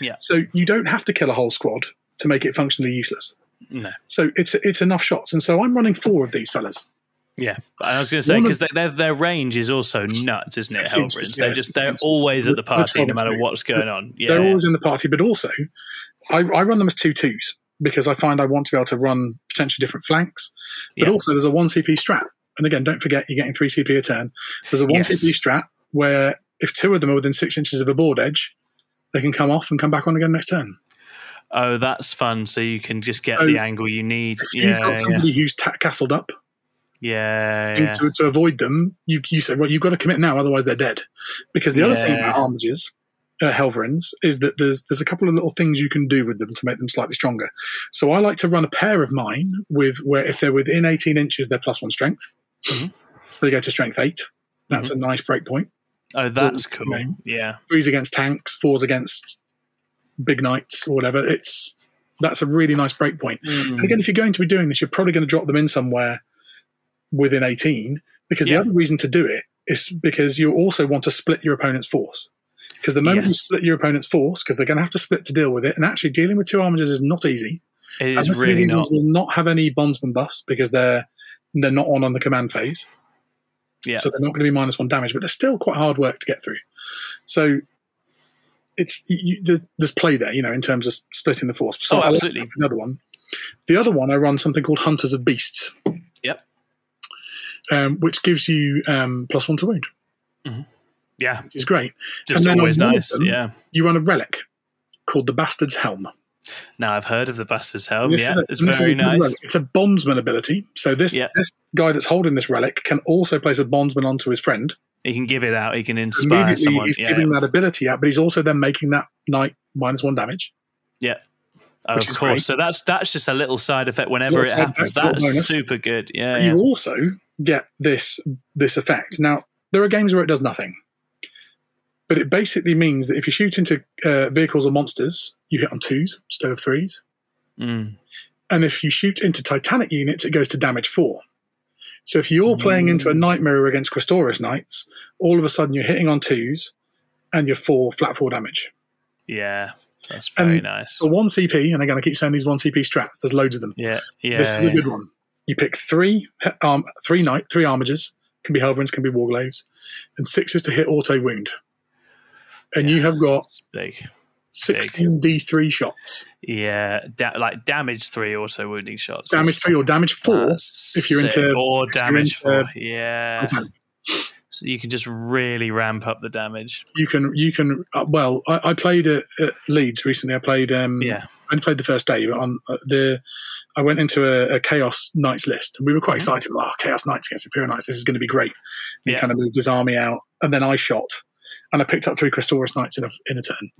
Yeah. So you don't have to kill a whole squad to make it functionally useless. No. So it's it's enough shots, and so I'm running four of these fellas. Yeah, I was going to say because their their range is also nuts, isn't it? Helverins, they're just they're always at the party, no matter what's going on. Yeah, They're always in the party, but also I, I run them as two twos because I find I want to be able to run potentially different flanks. But Yeah. also, there's a one CP strat, and again, don't forget you're getting three CP a turn. There's a one Yes. CP strat where if two of them are within six inches of a board edge, they can come off and come back on again next turn. oh, that's fun. So you can just get So, the angle you need. If Yeah, you've got yeah, somebody who's ta- castled up, yeah, yeah. to, to avoid them, you, you say, well, you've got to commit now, otherwise they're dead. Because the other thing Yeah. about armigers, uh, Helverins, is that there's there's a couple of little things you can do with them to make them slightly stronger. So I like to run a pair of mine with where if they're within 18 inches, they're plus one strength. Mhm. So they go to strength eight. That's a nice break point. Oh, that's cool. Yeah, Threes against tanks, fours against big knights or whatever. It's that's a really nice breakpoint. Mm. And again, if you're going to be doing this, you're probably going to drop them in somewhere within 18 because Yeah. the other reason to do it is because you also want to split your opponent's force. Because the moment you split your opponent's force, because they're going to have to split to deal with it, and actually dealing with two armigers is not easy. it is really these not. ones will not have any bondsman buffs because they're they're not on on the command phase. Yeah. So they're not going to be minus one damage, but they're still quite hard work to get through. So it's you, there's play there, you know, in terms of splitting the force. So Oh, like absolutely. that the other one. The other one, I run something called Hunters of Beasts. Yep. Um, which gives you um, plus one to wound, Yeah, which is great. just then always nice. them- Yeah. You run a relic called the Bastard's Helm. Now I've heard of the Bastard's Helm. This yeah, a- it's and this is very nice. relic. It's a bondsman ability. So this Yeah. this guy that's holding this relic can also place a bondsman onto his friend. He can give it out. He can inspire someone. He's yeah. giving that ability out, but he's also then making that knight minus one damage. Yeah. of which is course. great. So that's that's just a little side effect whenever it happens. That's super good. Yeah. you yeah. also get this this effect. Now there are games where it does nothing, but it basically means that if you shoot into uh, vehicles or monsters, you hit on twos instead of threes, Mm. and if you shoot into Titanic units, it goes to damage four. So if you're playing into a nightmare against Questoris knights, all of a sudden you're hitting on twos, and you're four flat four damage. Yeah. That's very And nice. For one CP, and again I keep saying these one CP strats. There's loads of them. Yeah. Yeah. this is a yeah. good one. You pick three um, three knight, three armigers, can be Helverins, can be Warglaives, and six is to hit auto wound. And you have got big. sixteen D three shots. Yeah. Da- like damage three auto wounding shots. Damage three or damage four. that's if you're into- or damage into four. Yeah. So you can just really ramp up the damage. You can you can uh, well. I, I played at, at Leeds recently. I played um, Yeah. I only played the first day, but on uh, the I went into a, a Chaos Knights list, and we were quite Mhm. excited. Wow, Chaos Knights against Imperial Knights, this is going to be great. He Yeah. kind of moved his army out, and then I shot, and I picked up three Questoris Knights in a in a turn.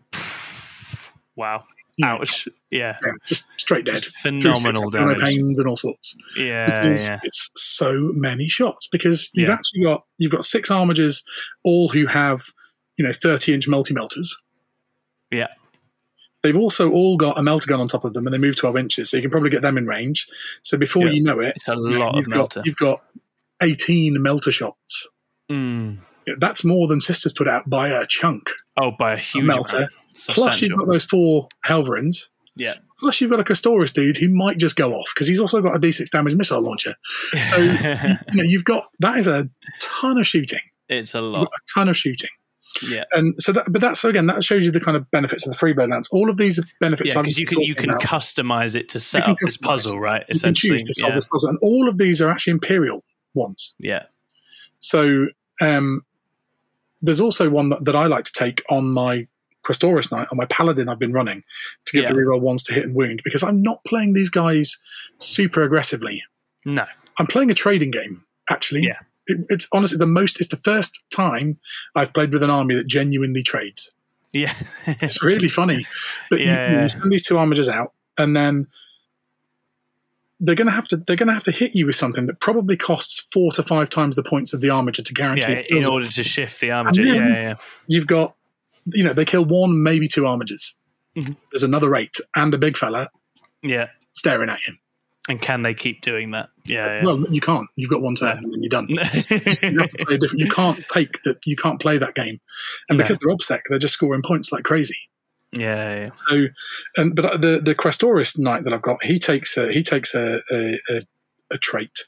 Wow. Yeah. Ouch. Yeah. Yeah, just straight dead. Just phenomenal damage. pains and all sorts. Yeah. Because Yeah. it's so many shots. Because you've Yeah. actually got you've got six armigers, all who have you know thirty inch multi melters. Yeah. They've also all got a melter gun on top of them, and they move twelve inches, so you can probably get them in range. So before Yeah. you know it, It's a lot you've of got, melter. You've got eighteen melter shots. Mm. That's more than Sisters put out by a chunk. Oh, by a huge melter. Plus, you've got those four Helverins. Yeah. Plus, you've got a Questoris dude who might just go off because he's also got a D6 damage missile launcher. So you, know you've got that is a ton of shooting, it's a lot. a ton of shooting, Yeah. and so that. But that's again that shows you the kind of benefits of the freeblade lance. All of these benefits, Yeah, because you can you can about, customize it to set up this puzzle, right? you can Essentially. choose to solve yeah. this puzzle, and all of these are actually Imperial ones. yeah. So um, there's also one that, that I like to take on my Questoris Knight, on my Paladin I've been running to give Yeah. the reroll ones to hit and wound because I'm not playing these guys super aggressively. No. I'm playing a trading game, actually. Yeah. It, it's honestly the most, it's the first time I've played with an army that genuinely trades. Yeah. It's really funny. But you- Yeah, you, yeah. send these two armigers out and then they're gonna have to they're gonna have to hit you with something that probably costs four to five times the points of the armiger to guarantee yeah. In order to shift the armiger. Yeah. Yeah. yeah. you've got, you know, they kill one, maybe two armigers. Mhm. There's another eight and a big fella Yeah. staring at him. And can they keep doing that? Yeah. Well, you can't. You've got one turn and then you're done. You have to play a different. You can't take that. You can't play that game, and No. because they're obsec, they're just scoring points like crazy. Yeah. Yeah. So, and but the the Questoris knight that I've got, he takes a, he takes a a, a, a trait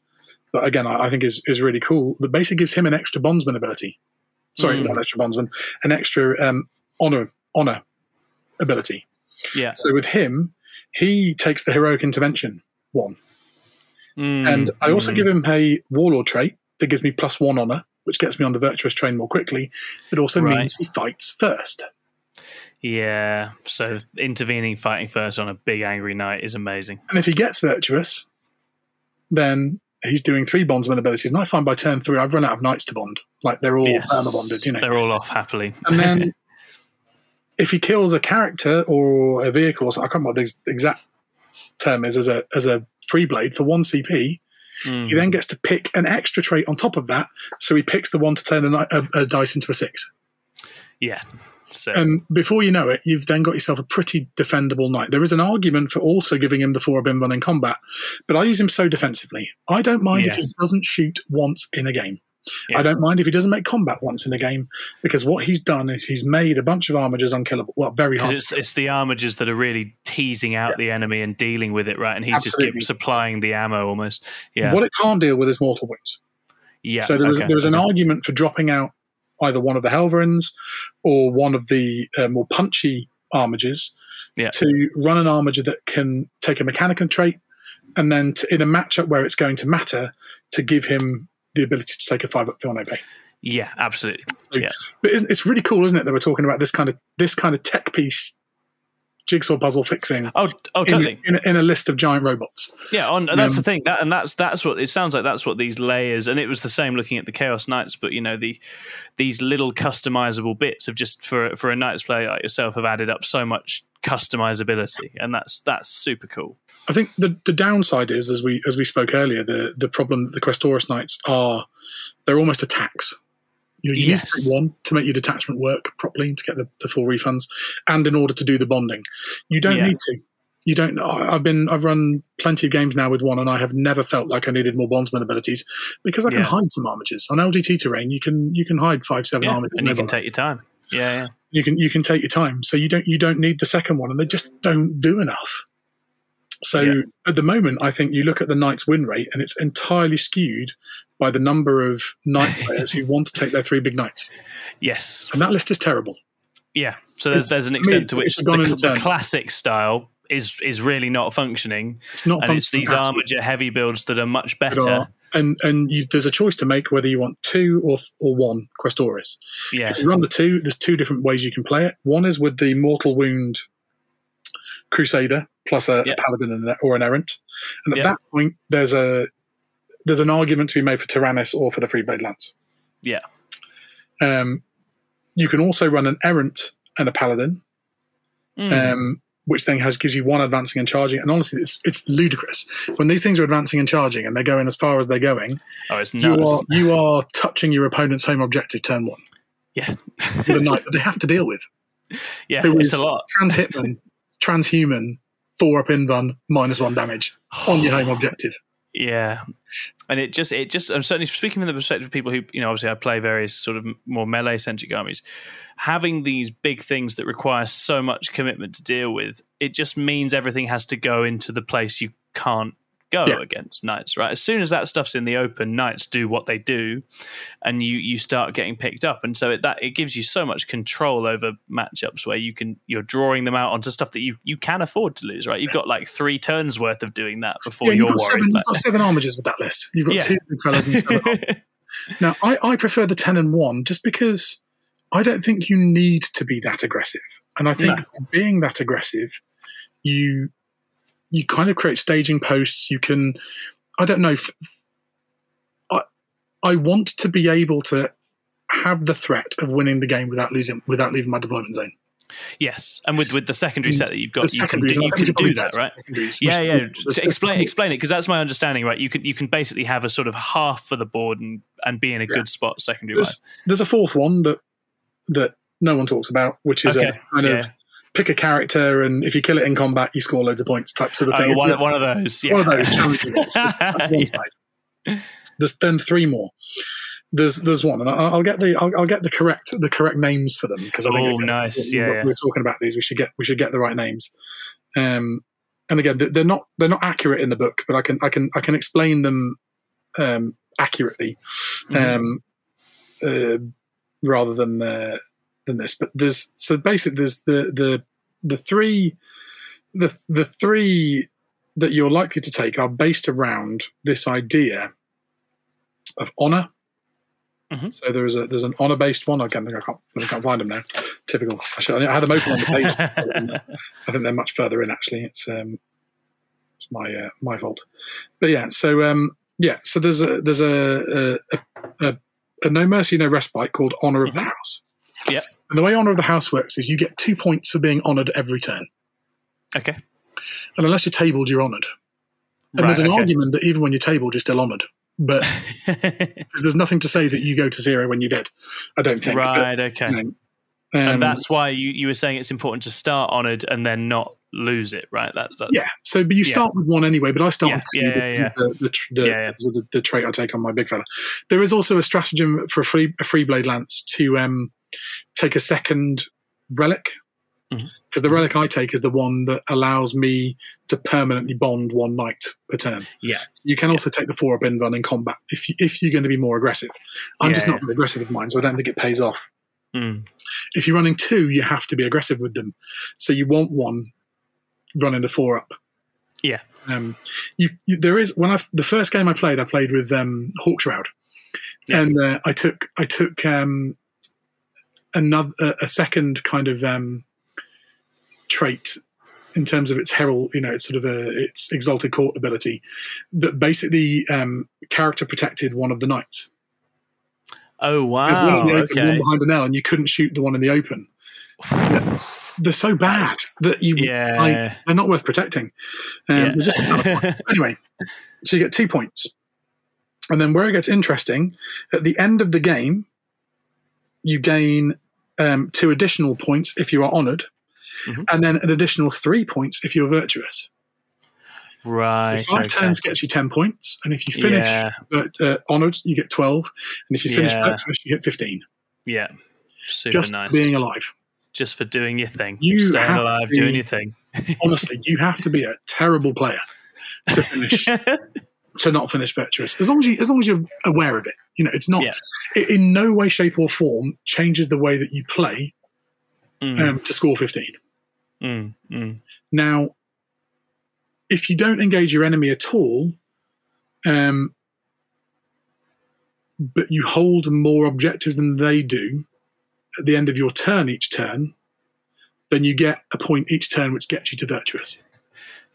that again I, I think is is really cool. That basically gives him an extra bondsman ability. Sorry, Mm. not extra bondsman, an extra um, honor honor ability. Yeah. So with him, he takes the heroic intervention one, Mm, and I also mm. give him a warlord trait that gives me plus one honor, which gets me on the virtuous train more quickly. It also Right. means he fights first. Yeah. So intervening, fighting first on a big angry knight is amazing. And if he gets virtuous, then he's doing three bondsman abilities. And I find by turn three, I've run out of knights to bond. Like they're all Yes. bonded, you know. They're all off happily. And then if he kills a character or a vehicle, or something, I can't remember what the exact term is as a as a free blade for one CP. Mm. He then gets to pick an extra trait on top of that. So he picks the one to turn a, a, a dice into a six. yeah. So And before you know it, you've then got yourself a pretty defendable knight. There is an argument for also giving him the four bin run in combat, but I use him so defensively. I don't mind if he doesn't shoot once in a game. Yeah. I don't mind if he doesn't make combat once in a game because what he's done is he's made a bunch of armigers unkillable. Well, very hard. it's, it's the armigers that are really teasing out the enemy and dealing with it, right? And he's just Absolutely. keep supplying the ammo almost. Yeah. What it can't deal with is mortal wounds. yeah. so there was okay, there was an okay. argument for dropping out either one of the Helverins or one of the uh, more punchy armigers Yeah. to run an armiger that can take a mechanical trait and then to, in a matchup where it's going to matter to give him the ability to take a five up pain. Yeah, absolutely. So- yeah. But isn't, it's really cool, isn't it, that we're talking about this kind of this kind of tech piece jigsaw puzzle fixing. Oh, oh, totally. In, in, a, in a list of giant robots. Yeah, on, that's um, the thing. That and that's that's what it sounds like. That's what these layers. And it was the same looking at the Chaos Knights, but you know the these little customizable bits of just for for a Knights player like yourself have added up so much customizability, and that's that's super cool. I think the the downside is, as we as we spoke earlier, the the problem that the Questoris Knights are they're almost a tax. You, you yes. to one to make your detachment work properly to get the, the full refunds, and in order to do the bonding, you don't yeah. need to. You don't. I've been. I've run plenty of games now with one, and I have never felt like I needed more bondsman abilities because I can yeah. hide some armigers on LGT terrain. You can you can hide five seven yeah, armigers, and you can take your time. Yeah, yeah. You can you can take your time. So you don't you don't need the second one, and they just don't do enough. So yeah. at the moment, I think you look at the Knights win rate, and it's entirely skewed by the number of Knight players who want to take their three big Knights. Yes, and that list is terrible. Yeah, so there's, there's an extent to which the, the classic style is is really not functioning. It's not, and it's these armiger heavy builds that are much better. And and you, there's a choice to make whether you want two or or one Questoris. Yeah. If you run the two, there's two different ways you can play it. One is with the mortal wound Crusader plus a, yep. a paladin or an errant, and at yep. that point there's a there's an argument to be made for Taranis or for the Freeblade Lance. Yeah. Um, you can also run an errant and a paladin, mm. um, which then has gives you one advancing and charging. And honestly, it's it's ludicrous when these things are advancing and charging, and they're going as far as they're going. Oh, it's nuts. You are you are touching your opponent's home objective turn one. Yeah, the knight that they have to deal with. Yeah, it's a lot. Trans hitman, transhuman, four up invuln, minus one damage on your home objective. Yeah, and it just it just I'm certainly speaking from the perspective of people who you know obviously I play various sort of more melee centric armies. Having these big things that require so much commitment to deal with, it just means everything has to go into the place you can't go yeah. against knights, right? As soon as that stuff's in the open, knights do what they do, and you you start getting picked up, and so it, that it gives you so much control over matchups where you can you're drawing them out onto stuff that you you can afford to lose, right? You've got like three turns worth of doing that before yeah, you're you've worried. Seven, you've got seven armigers with that list. You've got yeah. two big fellas and seven. now, I, I prefer the ten and one just because. I don't think you need to be that aggressive. And I think no. being that aggressive, you you kind of create staging posts. You can, I don't know. I I want to be able to have the threat of winning the game without losing without leaving my deployment zone. Yes, and with with the secondary set that you've got, you can, you can do that, right? Yeah, yeah. explain explain it because that's my understanding, right? You can you can basically have a sort of half for the board and and be in a yeah. good spot secondary. There's, there's, a fourth one that that no one talks about, which is okay. a kind yeah. of pick a character and if you kill it in combat, you score loads of points type sort of thing. Uh, one, one, of those. Yeah. One of those challenging ones. That's one side. There's then three more. There's there's one, and I'll, I'll get the I'll, I'll, get the correct the correct names for them because I think oh nice yeah, yeah, we're talking about these we should get we should get the right names. Um, and again they're not they're not accurate in the book, but I can I can I can explain them um, accurately, mm-hmm. um, uh, rather than uh, than this. But there's so basically there's the the the three the the three that you're likely to take are based around this idea of honor. Mm-hmm. So there's a there's an honor based one. Again, I can't I can't find them now. Typical. I, should, I had them open on the page. I think they're much further in. Actually, it's um, it's my uh, my fault. But yeah, so um, yeah, so there's a there's a a, a, a no mercy no respite called honor of the mm-hmm. house. Yeah. And the way Honor of the House works is you get two points for being honoured every turn. Okay. And unless you're tabled, you're honoured. And right, there's an okay. argument that even when you're tabled, you're still honoured. But because there's nothing to say that you go to zero when you're dead. I don't think. Right. But, okay. You know, um, and that's why you, you were saying it's important to start honoured and then not lose it, right? That, that yeah. So, but you start with one anyway. But I start yeah, with two yeah, because, Of the, the, the, yeah, the, the, trait I take on my big fella. There is also a stratagem for a free a free blade lance to um, take a second relic because mm-hmm. the relic I take is the one that allows me to permanently bond one knight per turn. Yeah, you can also take the four up invuln in combat if you, if you're going to be more aggressive. I'm yeah, just not very aggressive with mine, so I don't think it pays off. Mm. If you're running two, you have to be aggressive with them. So you want one running the four up. Yeah. Um, you, you, there is when I the first game I played, I played with um, Hawkshroud, yeah. and uh, I took I took um, another a second kind of um, trait in terms of its herald, you know, it's sort of a its exalted court ability that basically um, character protected one of the knights. Oh one, wow! open, Okay. one behind an L, and you couldn't shoot the one in the open. They're so bad that you Yeah. like, they're not worth protecting. Um, Yeah. They're just a ton of points. anyway, so you get two points, and then where it gets interesting at the end of the game, you gain um, two additional points if you are honoured, Mhm. and then an additional three points if you're virtuous. right. Five okay. turns gets you ten points, and if you finish Yeah. uh, honoured, you get twelve, and if you finish Yeah. virtuous, you get fifteen. Yeah. Super Just nice. being alive. just for doing your thing. You Staying alive, be- doing your thing. Honestly, you have to be a terrible player to finish to not finish virtuous. As long as you, as long as you're aware of it, you know, it's not Yeah. it in no way, shape, or form changes the way that you play Mm, um, to score fifteen. mm, mm. Now, if you don't engage your enemy at all, um, but you hold more objectives than they do at the end of your turn each turn, then you get a point each turn, which gets you to virtuous.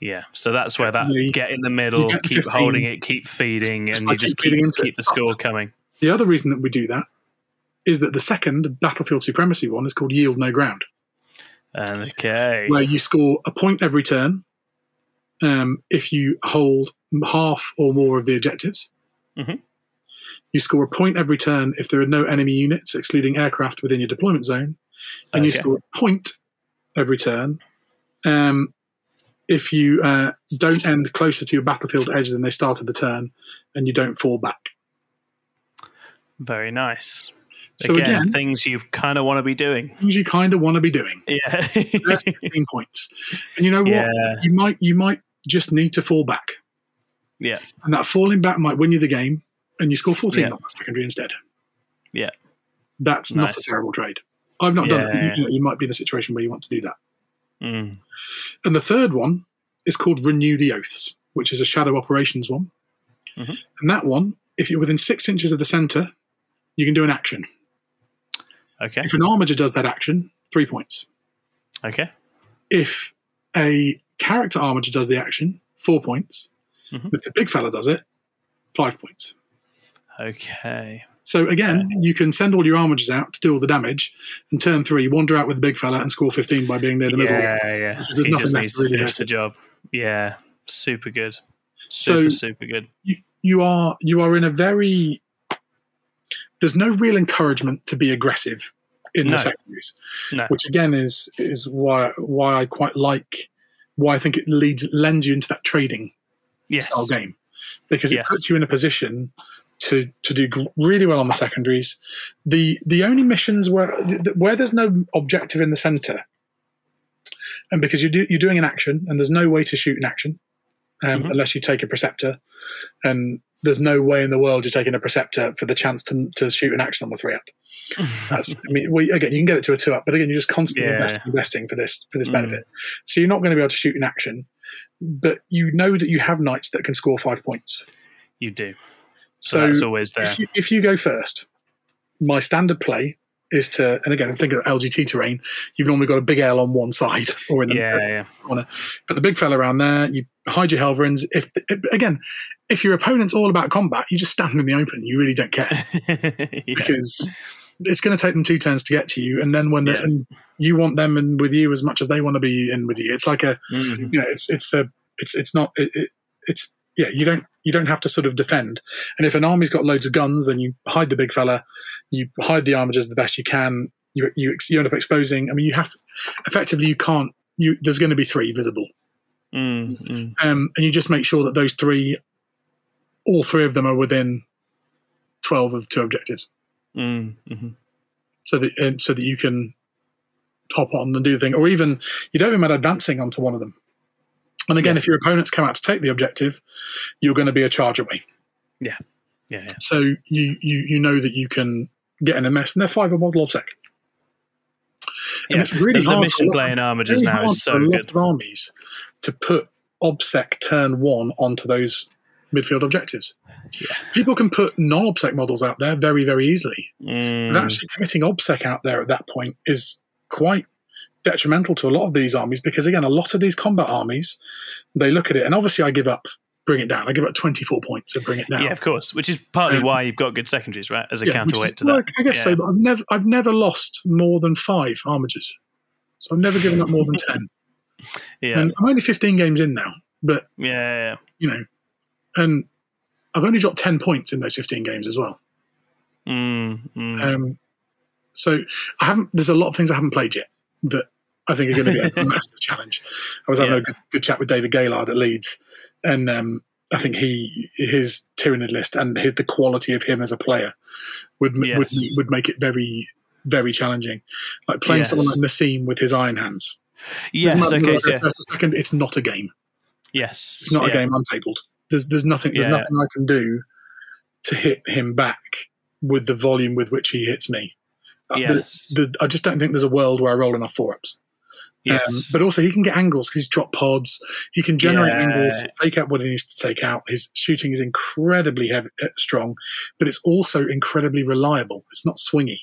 Yeah, so that's where that get in the middle, you get the keep 15, holding it, keep feeding, and you just keep keep, feeding into keep it. the score coming. The other reason that we do that is that the second battlefield supremacy one is called yield no ground, Okay. where you score a point every turn um, if you hold half or more of the objectives. Mhm. You score a point every turn if there are no enemy units, excluding aircraft, within your deployment zone, and you score a point every turn um, if you uh, don't end closer to your battlefield edge than they started the turn, and you don't fall back. Very nice. So again, again, things you kind of want to be doing. things you kind of want to be doing. Yeah. That's 15 points. And you know what? yeah. You might you might just need to fall back. Yeah. And that falling back might win you the game and you score 14 Yeah. on that secondary instead. Yeah. That's not a terrible trade. I've not done it. You, you know, you might be in a situation where you want to do that. Mm. And the third one is called Renew the Oaths, which is a shadow operations one. Mhm. And that one, if you're within six inches of the center, you can do an action. Okay. If an armiger does that action, three points. Okay. If a character armiger does the action, four points. Mhm. If the big fella does it, five points. Okay. So again, you can send all your armigers out to do all the damage, and turn three, wander out with the big fella and score 15 by being near the middle. Yeah, yeah. Because there's He nothing just needs to really finish the job. Yeah. Super good. So- Super, super good. You, you are you are in a very there's no real encouragement to be aggressive in No. the secondaries, No. which again is is why why I quite like why I think it leads lends you into that trading Yes. style game because it Yes. puts you in a position to to do really well on the secondaries. The the only missions where where there's no objective in the center, and because you do you're doing an action and there's no way to shoot an action um, Mhm. unless you take a preceptor, and there's no way in the world you're taking a preceptor for the chance to to shoot an action on the three up. That's I mean, well, again, you can get it to a two up, but again, you're just constantly Yeah. investing, investing for this for this Mm. benefit. So you're not going to be able to shoot an action, but you know that you have knights that can score five points. you do. So, So that's always there. if you, if you go first, my standard play is to, and again, think of LGT terrain. You've normally got a big L on one side or in the Yeah, yeah. corner. Put the big fella around there. You hide your Helverins. If again, if your opponent's all about combat, you just stand in the open. You really don't care yeah. because it's going to take them two turns to get to you, and then when and you want them in with you as much as they want to be in with you. It's like a Mhm. you know, it's it's a it's it's not it, it, it's yeah. You don't you don't have to sort of defend. And if an army's got loads of guns, then you hide the big fella, you hide the armigers the best you can. You you ex- you end up exposing. I mean, you have effectively you can't. You there's going to be three visible, Mm, mm. um, and you just make sure that those three, all three of them are within twelve of two objectives, Mm, mhm. so that so that you can hop on and do the thing, or even you don't even mind advancing onto one of them. And again, Yeah. if your opponents come out to take the objective, you're going to be a charge away. Yeah, yeah. So you you you know that you can get in a mess, and they're five a model obsec. And Yeah. it's really the, the hard mission for lot- playing armor just really now is for so lot good. of armies to put obsec turn one onto those midfield objectives. Yeah. People can put non-obsec models out there very very easily. Mm, But actually committing obsec out there at that point is quite detrimental to a lot of these armies because again, a lot of these combat armies, they look at it, and obviously I give up bring it down. I give it 24 points and bring it down. Yeah, of course, which is partly um, why you've got good secondaries, right? As a yeah, counterweight is, to that. I guess yeah. so, but I've never, I've never lost more than five armigers. So I've never given up more than 10. yeah. And I'm only 15 games in now, but, yeah, you know, and I've only dropped 10 points in those 15 games as well. Mm, mm. Um, so I haven't, there's a lot of things I haven't played yet that I think are going to be a massive challenge. I was having Yeah. a good, good chat with David Gaylard at Leeds, and um, I think he his Tyranid list and his, the quality of him as a player would Yes. would would make it very very challenging. Like playing Yes. someone like Nassim with his Iron Hands. yes, Doesn't okay, it's second, it's not a game. yes, It's not yeah. a game untabled. There's there's nothing there's Yeah. nothing I can do to hit him back with the volume with which he hits me. Uh, Yes, I just don't think there's a world where I roll enough four ups. Yes. Um, but also, he can get angles because he's drop pods. He can generate Yeah. angles to take out what he needs to take out. His shooting is incredibly heavy, uh, strong, but it's also incredibly reliable. It's not swingy.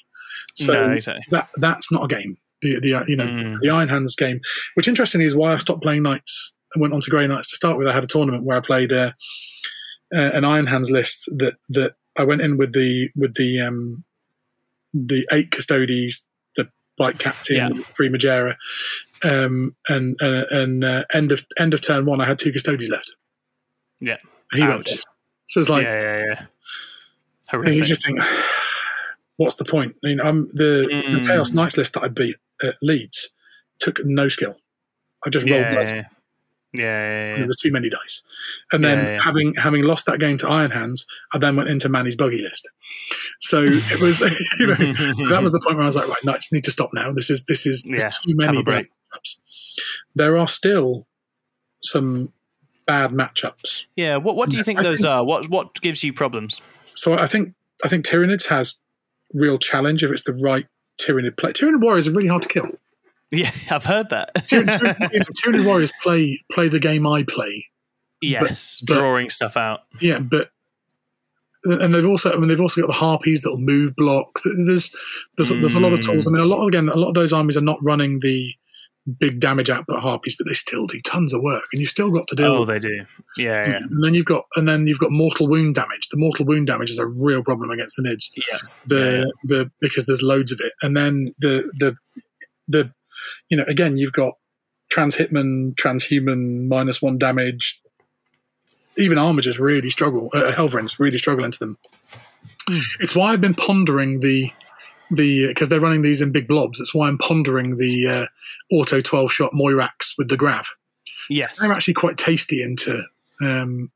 So no, exactly. that that's not a game. The the uh, you know Mm. the Iron Hands game, which interestingly is why I stopped playing Knights and went on to Grey Knights to start with. I had a tournament where I played uh, uh, an Iron Hands list that that I went in with the with the um, the eight Custodes, the Blight Captain, Yeah. three Magaera, um, and and, and uh, end of end of turn one, I had two Custodes left. Yeah. And he Ouch. first. So it's like yeah, yeah, yeah. and you just think, what's the point? I mean, I'm the the Mm. Chaos Knights list that I beat at Leeds took no skill. I just rolled yeah, dice. yeah, yeah, yeah, There was too many dice, and then having having lost that game to Iron Hands, I then went into Manny's buggy list. So it was, you know, that was the point where I was like, right, Knights need to stop now. This is this is too have many a break. Matchups. There are still some bad matchups. yeah. What What do you think I those think- are? What What gives you problems? So I think I think Tyranids has real challenge if it's the right Tyranid play. Tyranid warriors are really hard to kill. Yeah, I've heard that. Tyranid, Tyranid, Tyranid warriors play play the game I play. yes, but- drawing stuff out. Yeah, but and they've also I mean they've also got the harpies that'll move block. There's there's there's a lot of mm. tools. I mean a lot again a lot of those armies are not running the big damage output harpies, but they still do tons of work, and you've still got to deal. Oh, they do. Yeah, yeah, And then you've got and then you've got mortal wound damage. The mortal wound damage is a real problem against the nids. yeah. The the because there's loads of it, and then the the the you know again you've got trans hitman, transhuman, minus one damage. Even armigers really struggle. Uh, Helverins really struggle into them. Hmm. It's why I've been pondering the the because they're running these in big blobs. That's why I'm pondering the uh, auto twelve shot Moirax with the grav. Yes, They're actually quite tasty into um,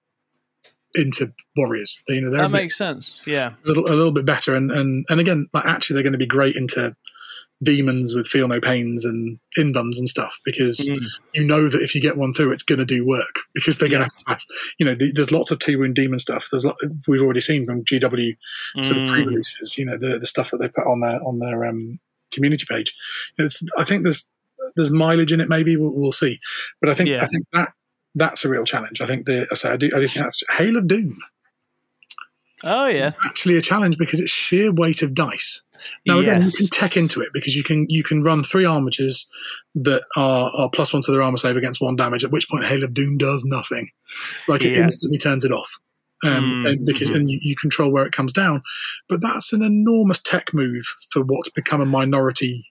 into warriors. They, you know, that a, bit- makes sense. Yeah, a little, a little bit better, and and and again, like actually, they're going to be great into demons with feel no pains and invulns and stuff because Mm. you know that if you get one through, it's going to do work because they're going Yeah. to have to pass. You know, the, there's lots of two wound demon stuff. There's lot, we've already seen from GW sort of Mm. pre-releases. You know, the the stuff that they put on their on their um, community page. It's I think there's there's mileage in it. Maybe we'll, we'll see, but I think Yeah. I think that. That's a real challenge. I think the I say I do I do think that's Hail of Doom Oh yeah, actually a challenge because it's sheer weight of dice. Now again, you can tech into it because you can you can run three armigers that are, are plus one to their armor save against one damage. At which point, Hail of Doom does nothing. Like it Yeah. instantly turns it off. Um, Mm, and because mhm. and you, you control where it comes down, but that's an enormous tech move for what's become a minority.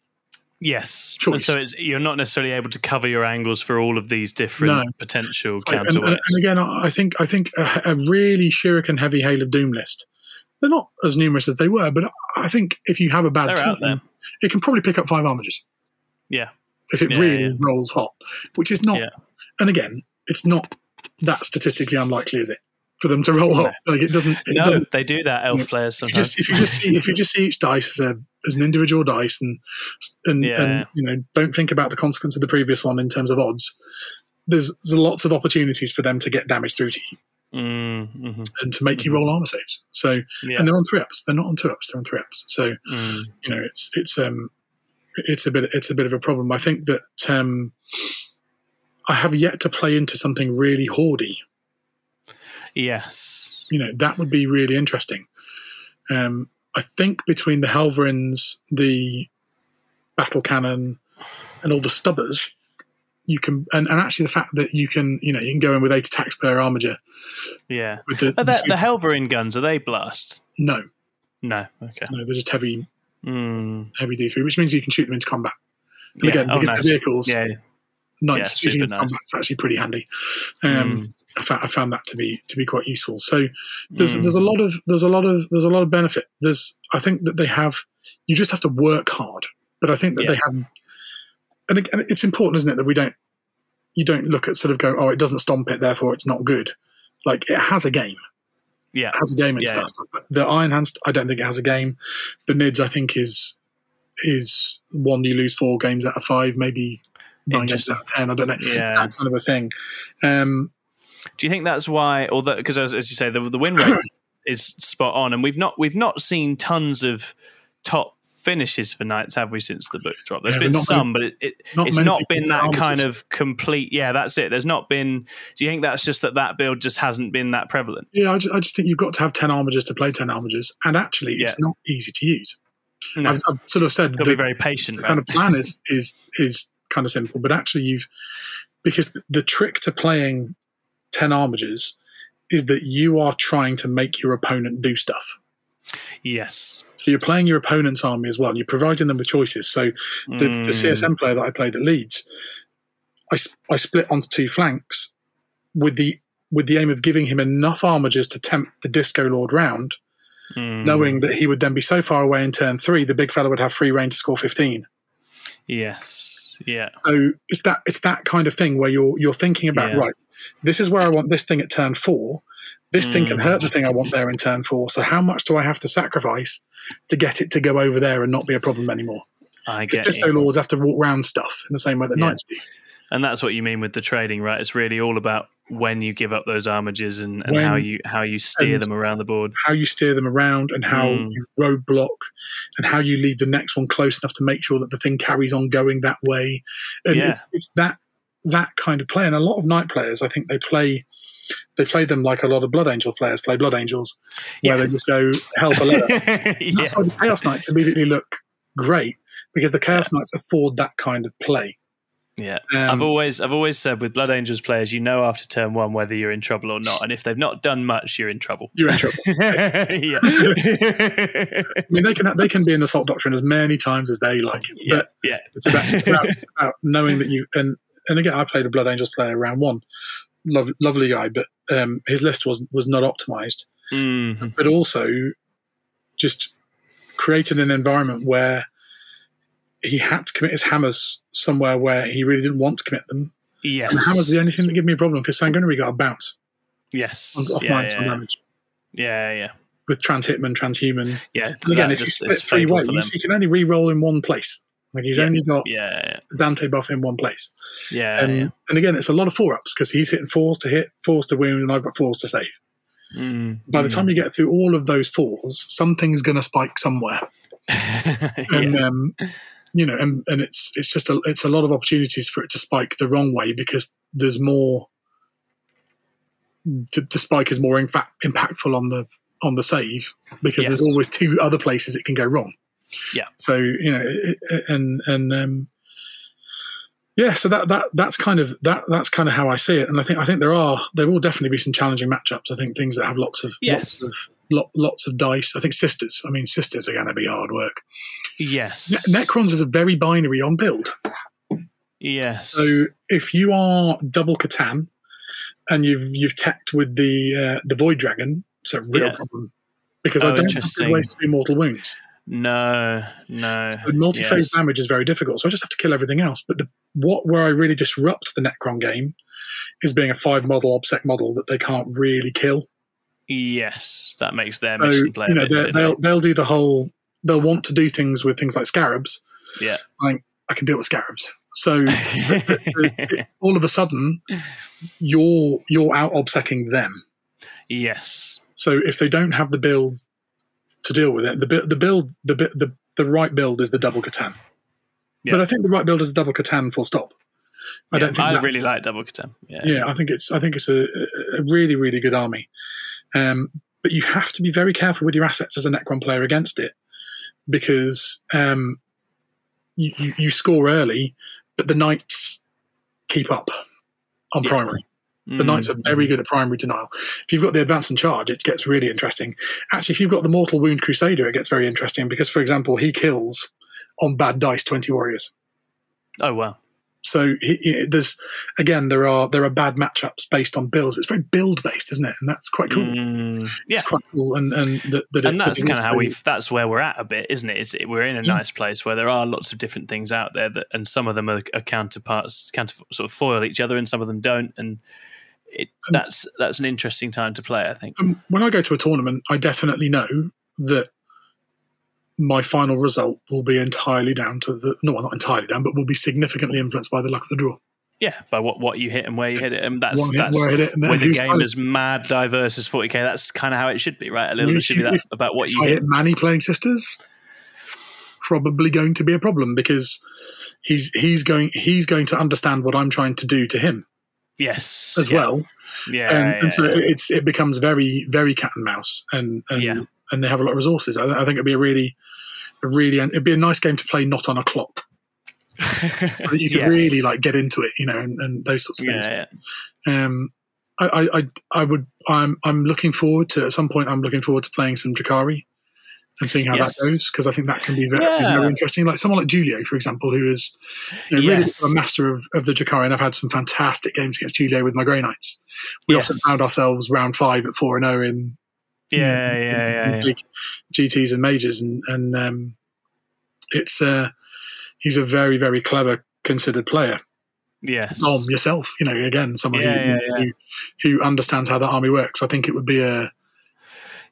yes. Choice. And so it's you're not necessarily able to cover your angles for all of these different No. potential And, and, counterweights. and again, I I think I think a, a really shuriken heavy Hail of Doom list. They're not as numerous as they were, but I think if you have a bad They're turn, it can probably pick up five armigers. Yeah. if it Yeah, really yeah. rolls hot, which is not. Yeah. And again, it's not that statistically unlikely, is it, for them to roll hot? Like it doesn't. It No, doesn't they do that elf players flares if you, sometimes. just, if you just see if you just see each dice as a as an individual dice and and, and you know don't think about the consequence of the previous one in terms of odds. There's, there's lots of opportunities for them to get damage through to you Mm, mhm. and to make you roll armor saves. So Yeah. and they're on three ups. They're not on two ups. They're on three ups. So Mm. you know it's it's um it's a bit it's a bit of a problem. I think that um I have yet to play into something really hoardy. Yes. You know that would be really interesting. Um, I think between the Helverins, the battle cannon, and all the stubbers, you can and, and actually the fact that you can you know you can go in with eight attacks per. Yeah. With the, Are the, the Helverin guns are they blast? no, No. Okay. no, they're just heavy Mm. heavy D three, which means you can shoot them into combat. And Yeah. again, Oh, because nice. the vehicles, Yeah. knights Yeah, shooting into nice. combat is actually pretty handy. Um, Mm. I, found, I found that to be to be quite useful. So there's Mm. there's a lot of there's a lot of there's a lot of benefit. There's I think that they have you just have to work hard, but I think that Yeah. they have, and, and it's important, isn't it, that we don't you don't look at sort of go oh it doesn't stomp it therefore it's not good. Like it has a game, Yeah. it has a game into Yeah. that stuff. But the Iron Hands, I don't think it has a game. The Nids, I think is is one you lose four games out of five, maybe nine games out of ten. I don't know. It's Yeah. that kind of a thing. Um, Do you think that's why, although because as, as you say, the, the win rate is spot on, and we've not we've not seen tons of top finishes for knights, have we, since the book drop? There's Yeah, been some, but it, it not it's not been that kind of complete. Yeah, that's it. There's not been. Do you think that's just that that build just hasn't been that prevalent? Yeah, I just, I just think you've got to have 10 armigers to play 10 armigers. And actually, it's Yeah. not easy to use. No, I've, I've sort of said be very patient, the right? kind of plan is, is, is kind of simple, but actually, you've because the, the trick to playing 10 armigers is that you are trying to make your opponent do stuff. Yes. So you're playing your opponent's army as well. and You're providing them with choices. So the, the Mm, CSM player that I played at Leeds, I, I split onto two flanks with the with the aim of giving him enough armigers to tempt the Disco Lord round, mm, knowing that he would then be so far away in turn three, the big fella would have free reign to score 15. Yes. Yeah. So it's that it's that kind of thing where you're you're thinking about Yeah. right. This is where I want this thing at turn four. This thing can Mm. hurt the thing I want there in turn four. So how much do I have to sacrifice to get it to go over there and not be a problem anymore? I Because get Disco you. Lords have to walk round stuff in the same way that Yeah. knights do. And that's what you mean with the trading, right? It's really all about when you give up those armigers and, and When- how you how you steer them around the board. How you steer them around and how Mm. you roadblock and how you leave the next one close enough to make sure that the thing carries on going that way. And Yeah. it's, it's that that kind of play. And a lot of night players, I think they play they play them like a lot of Blood Angel players play Blood Angels, where Yeah. they just go hell below. yeah. That's why the Chaos Knights immediately look great because the Chaos Knights afford that kind of play. yeah. Um, I've always I've always said with Blood Angels players, you know after turn one whether you're in trouble or not, and if they've not done much, you're in trouble. you're in trouble. yeah. I mean, they can they can be in Assault Doctrine as many times as they like, yeah. but Yeah. it's about, it's about, about knowing that you and and again, I played a Blood Angels player round one, Lov lovely guy, but um, his list was was not optimized, Mhm. but also just created an environment where he had to commit his hammers somewhere where he really didn't want to commit them. Yes. And hammers are the only thing that give me a problem because Sanguinary got a bounce Yes. off Yeah, mine yeah, damage yeah, yeah. with Transhitman, Transhuman. Yeah. And again, if you split three ways, he can only re-roll in one place. Like he's Yeah. only got Yeah. Dante buff in one place. Yeah. And, yeah. and again, it's a lot of four ups because he's hitting fours to hit, fours to wound, and I've got fours to save. Mm. By the time you get through all of those fours, something's going to spike somewhere, and um, you know, and, and it's it's just a it's a lot of opportunities for it to spike the wrong way because there's more. The, the spike is more in fact impactful on the on the save because Yes. there's always two other places it can go wrong. Yeah. So you know, and and um, yeah, so that that that's kind of that that's kind of how I see it, and I think I think there are there will definitely be some challenging matchups. I think things that have lots of Yes. lots of lot, lots of dice. I think sisters. I mean, sisters are going to be hard work. Yes. Ne- Necrons is a very binary on build. Yes. So if you are double C'tan and you've you've teched with the uh, the Void Dragon, it's a real Yeah. problem because Oh, I don't have ways to do mortal wounds. No. No. So multi-phase Yes. damage is very difficult. So I just have to kill everything else. But the what where I really disrupt the Necron game is being a five model obsec model that they can't really kill. Yes, that makes their So mission play you know bit they- fiddly. they'll they'll do the whole. They'll want to do things with things like scarabs. Yeah. Like I can deal with scarabs. So all of a sudden, you're you're out obsecking them. yes. So if they don't have the build to deal with it, the the build the the the right build is the double C'tan. Yeah. But I think the right build is the double C'tan. Full stop. I don't think I really like Double C'tan. Yeah. Yeah, I think it's I think it's a, a really really good army. Um, but you have to be very careful with your assets as a Necron player against it because um, you, you, you score early, but the knights keep up on Yeah. primary. The Mm. knights are very good at primary denial. If you've got the advance and charge, it gets really interesting. Actually, if you've got the mortal wound crusader, it gets very interesting because, for example, he kills on bad dice twenty warriors. Oh wow. So he, he- there's again there are there are bad matchups based on builds, but it's very build based, isn't it? And that's quite cool. Mm, yeah. It's quite cool, and and that, that and that's kind of how we that's where we're at a bit isn't it it's, we're in a Yeah. nice place where there are lots of different things out there that and some of them are, are counterparts counter sort of foil each other and some of them don't and it, that's that's an interesting time to play i think. um, when I go to a tournament, I definitely know that my final result will be entirely down to the no, well, not entirely down, but will be significantly influenced by the luck of the draw. yeah by what what you hit and where you hit it and that's One that's where I hit it, and with a game as mad diverse as 40k that's kind of how it should be right? A little bit should be that if- about what if you I hit. hit Manny playing sisters, probably going to be a problem because he's he's going he's going to understand what I'm trying to do to him yes as yeah. well. yeah, and, yeah, and so it's it becomes very very cat and mouse and and, Yeah. and they have a lot of resources I, I think it'd be a really a really it'd be a nice game to play not on a clock that you could Yes. really like get into it you know and, and those sorts of things yeah, yeah. um I, I I I would I'm I'm looking forward to at some point I'm looking forward to playing some Drukhari and seeing how Yes. that goes because I think that can be very, Yeah. very interesting. Like someone like Julio, for example, who is you know, really Yes. a master of, of the Drukhari, and I've had some fantastic games against Julio with my Grey Knights. We Yes. often found ourselves round five at four and zero in yeah in- yeah yeah, in yeah. GTS and majors, and and um, it's uh, he's a very very clever, considered player. yes Dom yourself, you know, again, someone Yeah, who, who who understands how that army works. I think it would be a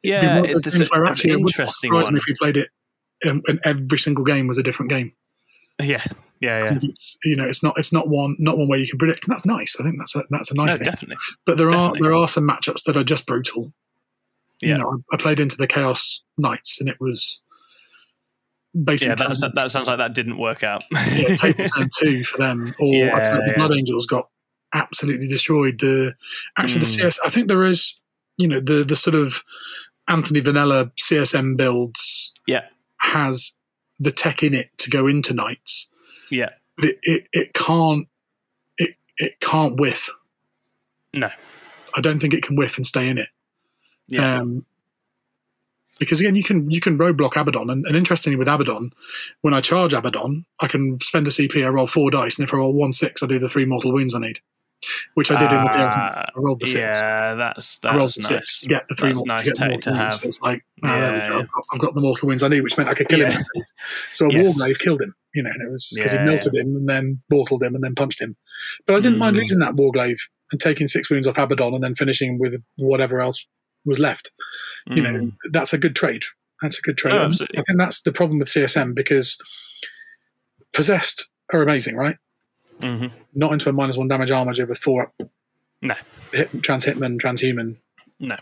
yeah those it's, a, where actually it interesting surprise one if you played it and, and every single game was a different game. Yeah, yeah, yeah. it's you know it's not it's not one not one where you can predict, and that's nice. I think that's a that's a nice no, thing. definitely. But there definitely. are there are some matchups that are just brutal. Yeah. You know, I, I played into the Chaos Knights, and it was basically Yeah, that, that sounds like that didn't work out. yeah, table turn two for them. Or Yeah, the yeah. Blood Angels got absolutely destroyed. The actually the Mm. CS. I think there is you know the the sort of Anthony Vanilla CSM builds. Yeah. has the tech in it to go into Knights, yeah, it it, it can't it it can't whiff. no, I don't think it can whiff and stay in it. yeah, Um, because again, you can you can roadblock Abaddon, and, and interestingly with Abaddon, when I charge Abaddon, I can spend a CP, I roll four dice, and if I roll one six, I do the three mortal wounds I need, which I did in the Knight. Ah, I rolled the six. yeah. That's I rolled the nice. six to get the three That's nice to, to, have. So it's like, we Yeah, yeah. I've, got, I've got the mortal wounds I need, which meant I could kill Yeah. him. So a Yes. Warglaive killed him, you know, and it was because he melted him and then mortaled him and then punched him. But I didn't mind Mm. losing that Warglaive and taking six wounds off Abaddon and then finishing with whatever else was left you know Mm. that's a good trade that's a good trade Oh, absolutely. i think that's the problem with csm because possessed are amazing right Mhm. not into a minus one damage armiger with four up No. hit, trans hitman transhuman No.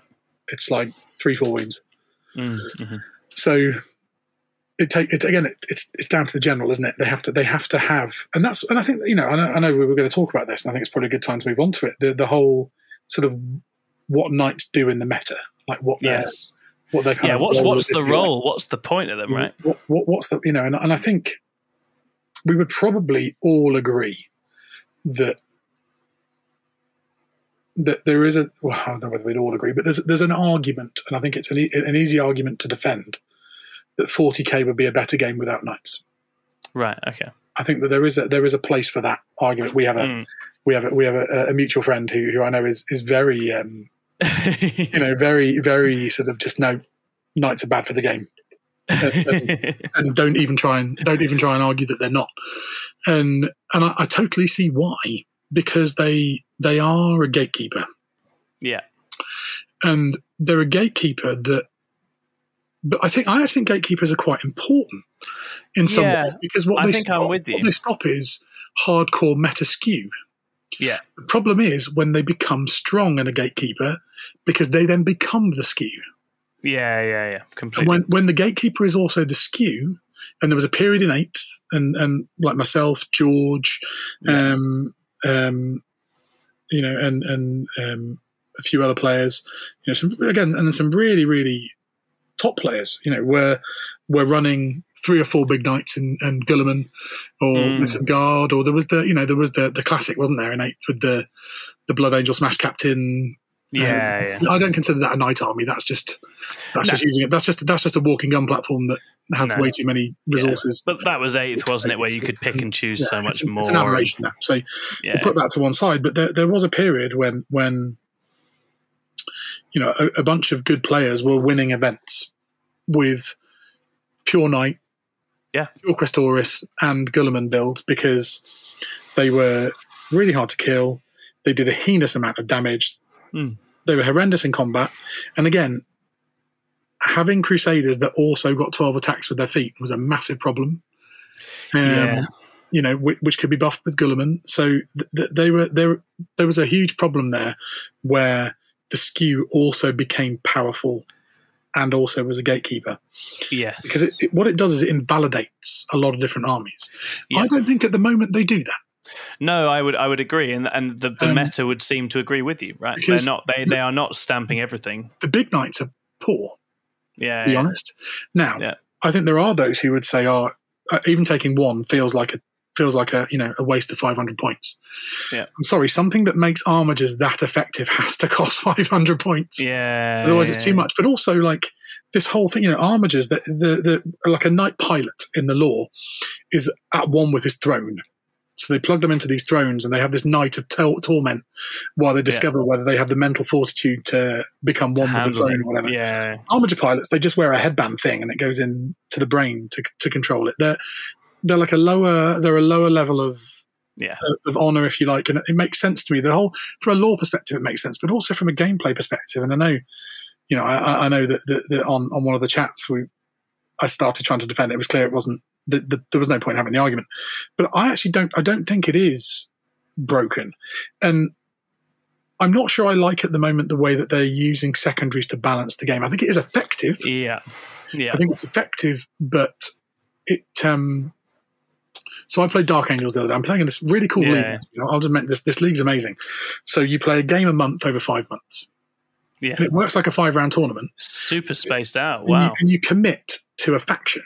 it's like three four wounds Mm, mhm. so it take it again it, it's it's down to the general isn't it they have to they have to have and that's and i think you know i know, I know we were going to talk about this and i think it's probably a good time to move on to it the the whole sort of what knights do in the meta like what their Yes. what their kind Yeah. of What's what's the you like. role? What's the point of them? Right. What, what, what's the you know, and, and I think we would probably all agree that that there is a well, I don't know whether we'd all agree, but there's there's an argument, and I think it's an, e- an easy argument to defend that 40k would be a better game without knights. Right. Okay. I think that there is a there is a place for that argument. We have a Mm. we have a, we have a, a mutual friend who who I know is is very um, you know very very sort of just no knights are bad for the game. and, don't even try and don't even try and argue that they're not. And and I, I totally see why because they they are a gatekeeper yeah. and they're a gatekeeper that. But I think I actually think gatekeepers are quite important in some Yeah, ways because what I they think I'm stop, with you. what they stop is hardcore meta skew. Yeah. The problem is when they become strong in a gatekeeper because they then become the skew. Yeah. Yeah. Yeah. And Completely. when when the gatekeeper is also the skew, and there was a period in eighth, and and like myself, George, um, um, you know, and and um, a few other players, you know, some again, and some really really top players, you know, were were running three or four big knights in and Guilliman or mm. Guard, or there was the you know there was the the classic, wasn't there, in eighth with the the Blood Angel Smash Captain. Yeah, um, yeah. I don't consider that a knight army. That's just that's no. just using it. That's just that's just a walking gun platform that has no. way too many resources. Yeah. But that was eighth, wasn't it, where you could pick and choose yeah, so much it's, more? It's an aberration. That so yeah. we'll put that to one side. But there, there was a period when when you know a, a bunch of good players were winning events with pure knight, yeah, pure Questoris and Guilliman builds because they were really hard to kill. They did a heinous amount of damage. Mm. They were horrendous in combat. And again, having Crusaders that also got 12 attacks with their feet was a massive problem. Um, yeah. You know, which, which, could be buffed with Guilliman. So th- th- they were there. There was a huge problem there, where the skew also became powerful, and also was a gatekeeper. Yes, because it, it, what it does is it invalidates a lot of different armies. I don't think at the moment they do that. No, I would I would agree, and and the, the um, meta would seem to agree with you, right? They're not they, the, they are not stamping everything. The big knights are poor. Yeah, to be yeah. honest. Now, yeah. I think there are those who would say, "Oh, uh, even taking one feels like a feels like a you know a waste of 500 points." Yeah, I'm sorry. Something that makes armigers that effective has to cost 500 points. Yeah, otherwise yeah. it's too much. But also like this whole thing, you know, armigers that the the like a knight pilot in the law is at one with his throne. So they plug them into these thrones and they have this night of torment while they discover yeah. whether they have the mental fortitude to become one with the throne or whatever. Yeah. Armiger pilots, they just wear a headband thing and it goes in to the brain to, to control it. They're, they're like a lower, they're a lower level of, yeah. of, of honor, if you like. And it makes sense to me. The whole, from a lore perspective, it makes sense, but also from a gameplay perspective. And I know, you know, I, I know that, that, that on, on one of the chats, we, I started trying to defend it. It was clear it wasn't the, the, there was no point in having the argument. But I actually don't. I don't think it is broken, and I'm not sure I like at the moment the way that they're using secondaries to balance the game. I think it is effective. Yeah, yeah. I think it's effective, but it. Um, so I played Dark Angels the other day. I'm playing in this really cool yeah. league. I'll just admit this. This league's amazing. So you play a game a month over five months. Yeah, and it works like a five round tournament. Super spaced out. Wow. And you, and you commit to a faction.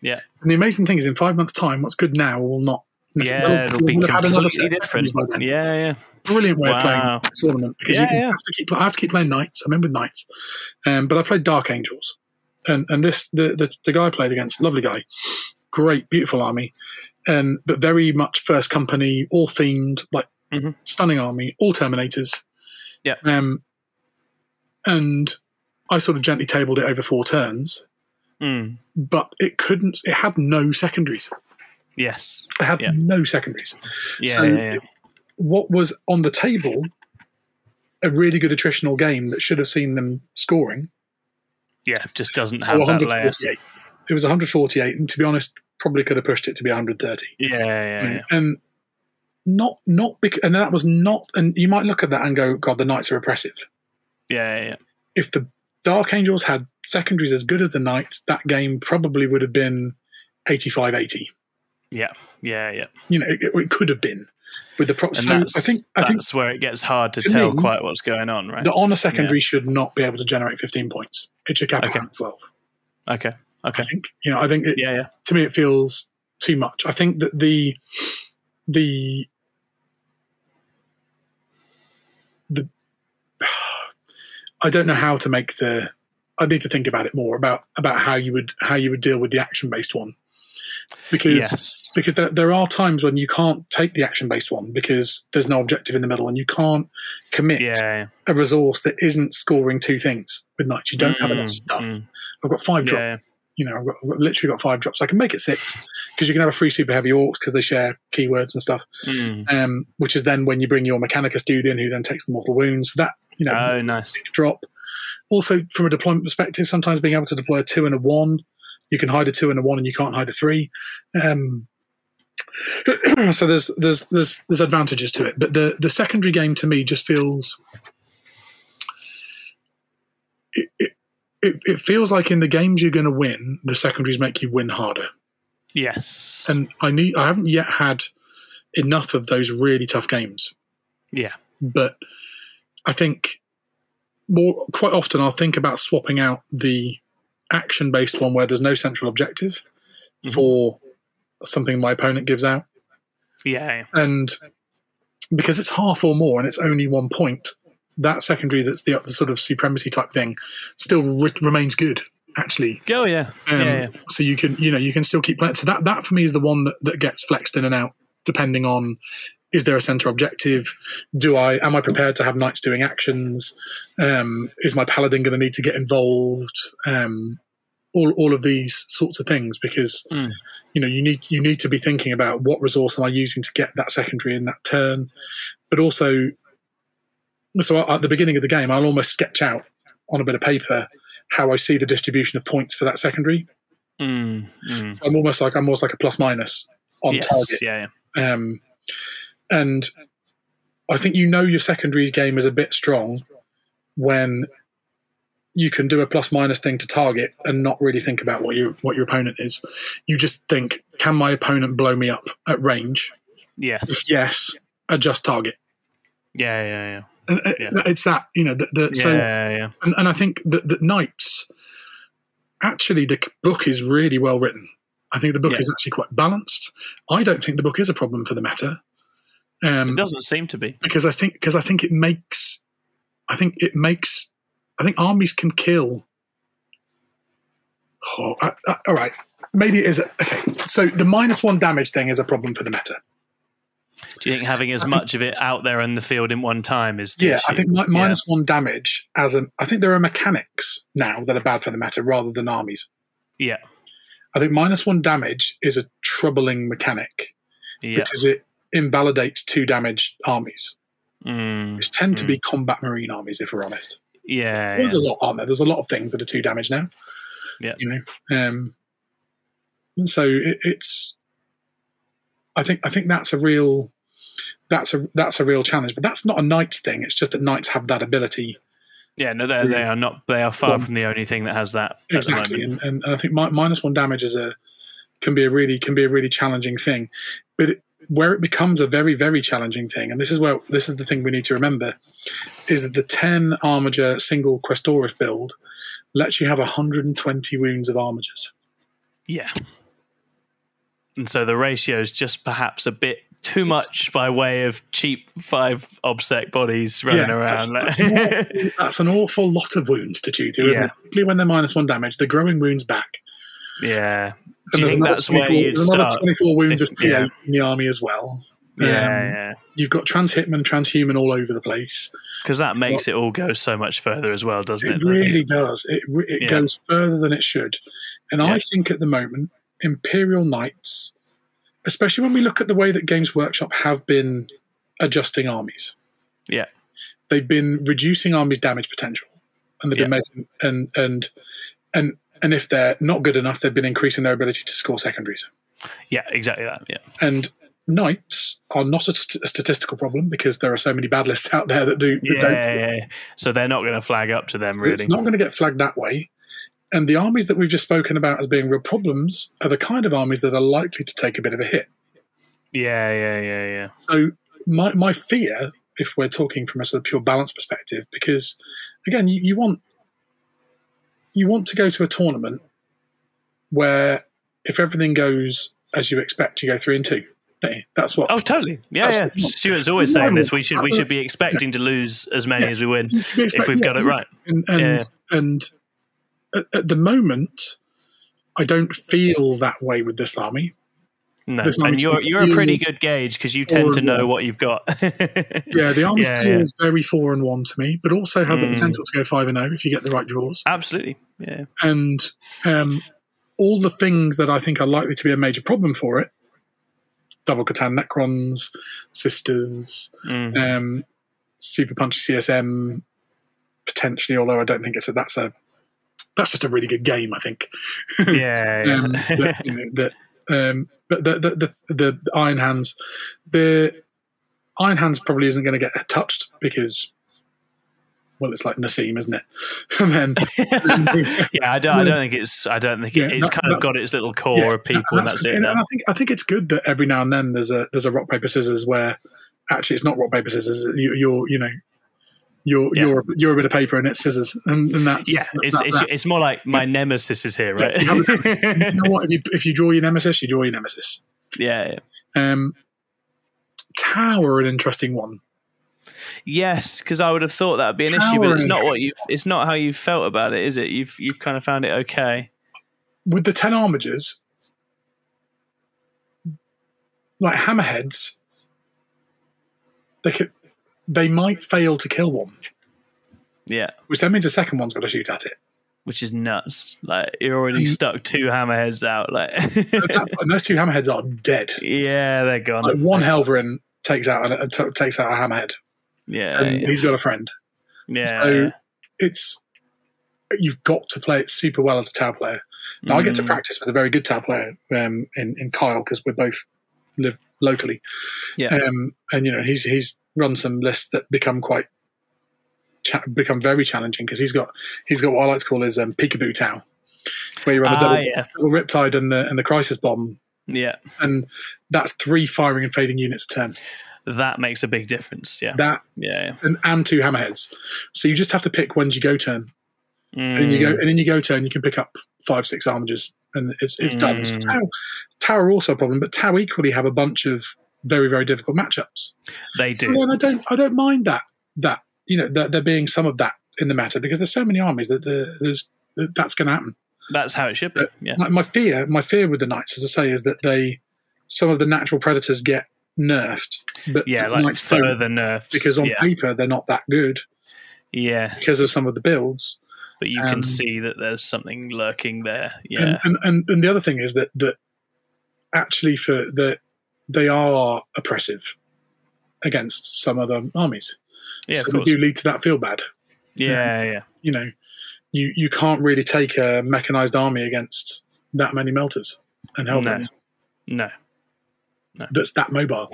Yeah. And the amazing thing is, in five months' time, what's good now will not. Yeah, we'll, it'll be completely different. Yeah, yeah. Brilliant way wow. of playing tournament because yeah, you yeah. have to keep. I have to keep playing knights. I'm in with knights, um, but I played dark angels, and and this the, the the guy I played against, lovely guy, great, beautiful army, and um, but very much first company, all themed, like mm-hmm. stunning army, all terminators. Yeah. Um, and I sort of gently tabled it over four turns, Mm. But it couldn't. It had no secondaries. Yes, it had yeah. no secondaries. Yeah, so yeah, yeah. what was on the table, a really good attritional game that should have seen them scoring. Yeah, just doesn't have that layer. It was 148, and to be honest, probably could have pushed it to be 130. Yeah, yeah, and, yeah. and not not because, and that was not. And you might look at that and go, "God, the knights are oppressive." Yeah, yeah. yeah. If the Dark Angels had secondaries as good as the Knights, that game probably would have been 85 80. Yeah, yeah, yeah. You know, it, it could have been with the props. So I think I that's think where it gets hard to, to tell me, quite what's going on, right? The honor secondary yeah. should not be able to generate 15 points. It should cap okay. at 12. Okay. Okay. I think you know. I think it, yeah, yeah. To me, it feels too much. I think that the the the I don't know how to make the. I need to think about it more about about how you would how you would deal with the action based one, because yes. because there, there are times when you can't take the action based one because there's no objective in the middle and you can't commit yeah. a resource that isn't scoring two things with knights. You don't mm, have enough stuff. Mm. I've got five drop. You know, I've, got, I've got, literally got five drops. I can make it six because you can have a free super heavy orcs because they share keywords and stuff. Mm. Um, which is then when you bring your Mechanicus dude in, who then takes the mortal wounds. So that you know, oh, nice. drop. Also, from a deployment perspective, sometimes being able to deploy a two and a one, you can hide a two and a one, and you can't hide a three. Um, so there's there's there's there's advantages to it, but the the secondary game to me just feels it, it, it, it feels like in the games you're going to win, the secondaries make you win harder. Yes, and I need I haven't yet had enough of those really tough games. Yeah, but I think more quite often I'll think about swapping out the action based one where there's no central objective mm-hmm. for something my opponent gives out. Yeah. And because it's half or more and it's only one point, that secondary that's the, the sort of supremacy type thing still re- remains good actually. Oh yeah. Um, yeah, yeah. So you can you know you can still keep playing. So that that for me is the one that, that gets flexed in and out depending on is there a center objective? Do I am I prepared to have knights doing actions? Um, is my paladin going to need to get involved? Um, all all of these sorts of things because mm. you know you need you need to be thinking about what resource am I using to get that secondary in that turn, but also so at the beginning of the game I'll almost sketch out on a bit of paper how I see the distribution of points for that secondary. Mm, mm. So I'm almost like I'm almost like a plus minus on yes, target. Yeah, yeah. Um, and I think you know your secondaries game is a bit strong when you can do a plus minus thing to target and not really think about what your what your opponent is. You just think, can my opponent blow me up at range? Yes. If yes, adjust target. Yeah, yeah, yeah. Uh, yeah. it's that you know the, the yeah, so yeah. And, and I think that that knights actually the book is really well written. I think the book is actually quite balanced. I don't think the book is a problem for the meta. Um, It doesn't seem to be. because I think because I think it makes I think it makes I think armies can kill. Oh, uh, uh, all right, maybe it is a, okay. So the minus one damage thing is a problem for the meta. Do you think having as I think- much of it out there in the field in one time is Yeah, issue? I think mi- minus one damage as a. I think there are mechanics now that are bad for the meta rather than armies. Yeah, I think minus one damage is a troubling mechanic yeah, because it invalidates two damage armies, Mm, which tend to mm. be combat marine armies, if we're honest. yeah, There's yeah. a lot on there. There's a lot of things that are two damage now. Yeah. You know. Um so it, it's I think I think that's a real that's a that's a real challenge. But that's not a knights thing. It's just that knights have that ability. Yeah, no, they they are not. They are far Well, from the only thing that has that. At Exactly. And, and, I think mi- minus one damage is a can be a really can be a really challenging thing. But it, where it becomes a very very challenging thing, and this is where this is the thing we need to remember, is that the ten armiger single Questoris build lets you have 120 wounds of armigers. Yeah. And so the ratio is just perhaps a bit too much by way of cheap five obsec bodies running that's, around. that's an awful, that's an awful lot of wounds to chew through, isn't Yeah. it? Particularly when they're minus one damage, they're growing wounds back. yeah. And Do you there's think another that's where 24 you'd there's another 24 wounds of This- T8 yeah. in the army as well. Yeah, Um, yeah. You've got trans hitman, transhuman all over the place. Because that makes it all go so much further as well, doesn't it? It really does. It it Yeah. goes further than it should, and Yeah. I think at the moment, Imperial Knights, especially when we look at the way that Games Workshop have been adjusting armies, Yeah. they've been reducing armies' damage potential, and they've been making and and and and if they're not good enough, they've been increasing their ability to score secondaries. Yeah, exactly that. Yeah. And knights are not a, st- a statistical problem because there are so many bad lists out there that do that Yeah, don't yeah, yeah. So they're not going to flag up to them, really. It's not going to get flagged that way. And the armies that we've just spoken about as being real problems are the kind of armies that are likely to take a bit of a hit. Yeah, yeah, yeah, yeah. So my my fear, if we're talking from a sort of pure balance perspective, because again, you, you want you want to go to a tournament where if everything goes as you expect, you go three and two. That's what Oh, totally. Yeah, yeah. what you want. Stuart's always saying this. We should we should be expecting to lose as many Yeah. as we win you should be if we've yeah, got it right. And and, Yeah. and at, at the moment, I don't feel that way with this army. No, This and you're you're a pretty good gauge because you tend to know horrible. what you've got. Yeah, the army Yeah, feels very four and one to me, but also has the Mm. potential to go five and zero if you get the right draws. Absolutely. Yeah. And um, all the things that I think are likely to be a major problem for it: double C'tan Necrons, Sisters, Mm. um, Super Punchy CSM, potentially. Although I don't think it's a, that's a that's just a really good game. I think. Yeah. yeah. um, that, you know, that um, but the the, the the Iron Hands, the Iron Hands probably isn't going to get touched because, well, it's like Nassim, isn't it? then yeah, I don't, I don't think it's. I don't think Yeah, it, it's that- kind of got its little core yeah, of people, and that's it. and, now. and I think I think it's good that every now and then there's a there's a rock paper scissors where actually it's not rock paper scissors. You, you're you know you're yeah. you're you're a bit of paper and it's scissors, and, and that's yeah. It's that's it's, it's, more like my nemesis is here, right? Yeah, you, you, know what? If you if you draw your nemesis, you draw your nemesis. Yeah. Um, Tau, an interesting one. Yes, because I would have thought that would be an Tau issue, but it's not what you. It's not how you felt about it, is it? You've you've kind of found it okay. With the ten armigers, like hammerheads, they could they might fail to kill one. Yeah. Which then means the second one's got to shoot at it. Which is nuts. Like you're already stuck two hammerheads out. Like and those two hammerheads are dead. Yeah, they're gone. Like one Helverin takes out a, t- takes out a hammerhead. Yeah, and yeah. he's got a friend. Yeah. So it's you've got to play it super well as a Tau player. Now mm. I get to mm. practice with a very good Tau player um, in in Kyle because we both live locally. Yeah. Um, and you know he's he's run some lists that become quite cha- become very challenging because he's got he's got what I like to call his um, peekaboo Tau, where you run the double, ah, yeah. double riptide and the and the crisis bomb. Yeah, and that's three firing and fading units a turn. That makes a big difference. Yeah, that yeah, yeah. And, and two hammerheads. So you just have to pick when's you go turn, mm. and you go and then you go turn. You can pick up five six armigers, and it's it's mm. done. So Tau, Tau are also a problem, but Tau equally have a bunch of very very difficult matchups. They do. So I don't I don't mind that that you know there, there being some of that in the meta because there's so many armies that the, there's that's going to happen. That's how it should be. Yeah. My, my, fear, my fear with the knights, as I say, is that they some of the natural predators get nerfed, but yeah, like knights further nerfed because on yeah. paper they're not that good. Yeah, because of some of the builds. But you um, can see that there's something lurking there. Yeah, and, and, and, and the other thing is that that actually for the they are oppressive against some other armies. Yeah, so they do lead to that feel bad. Yeah, um, yeah. You know, you you can't really take a mechanized army against that many melters and Helverins. No. no. no. That's that mobile.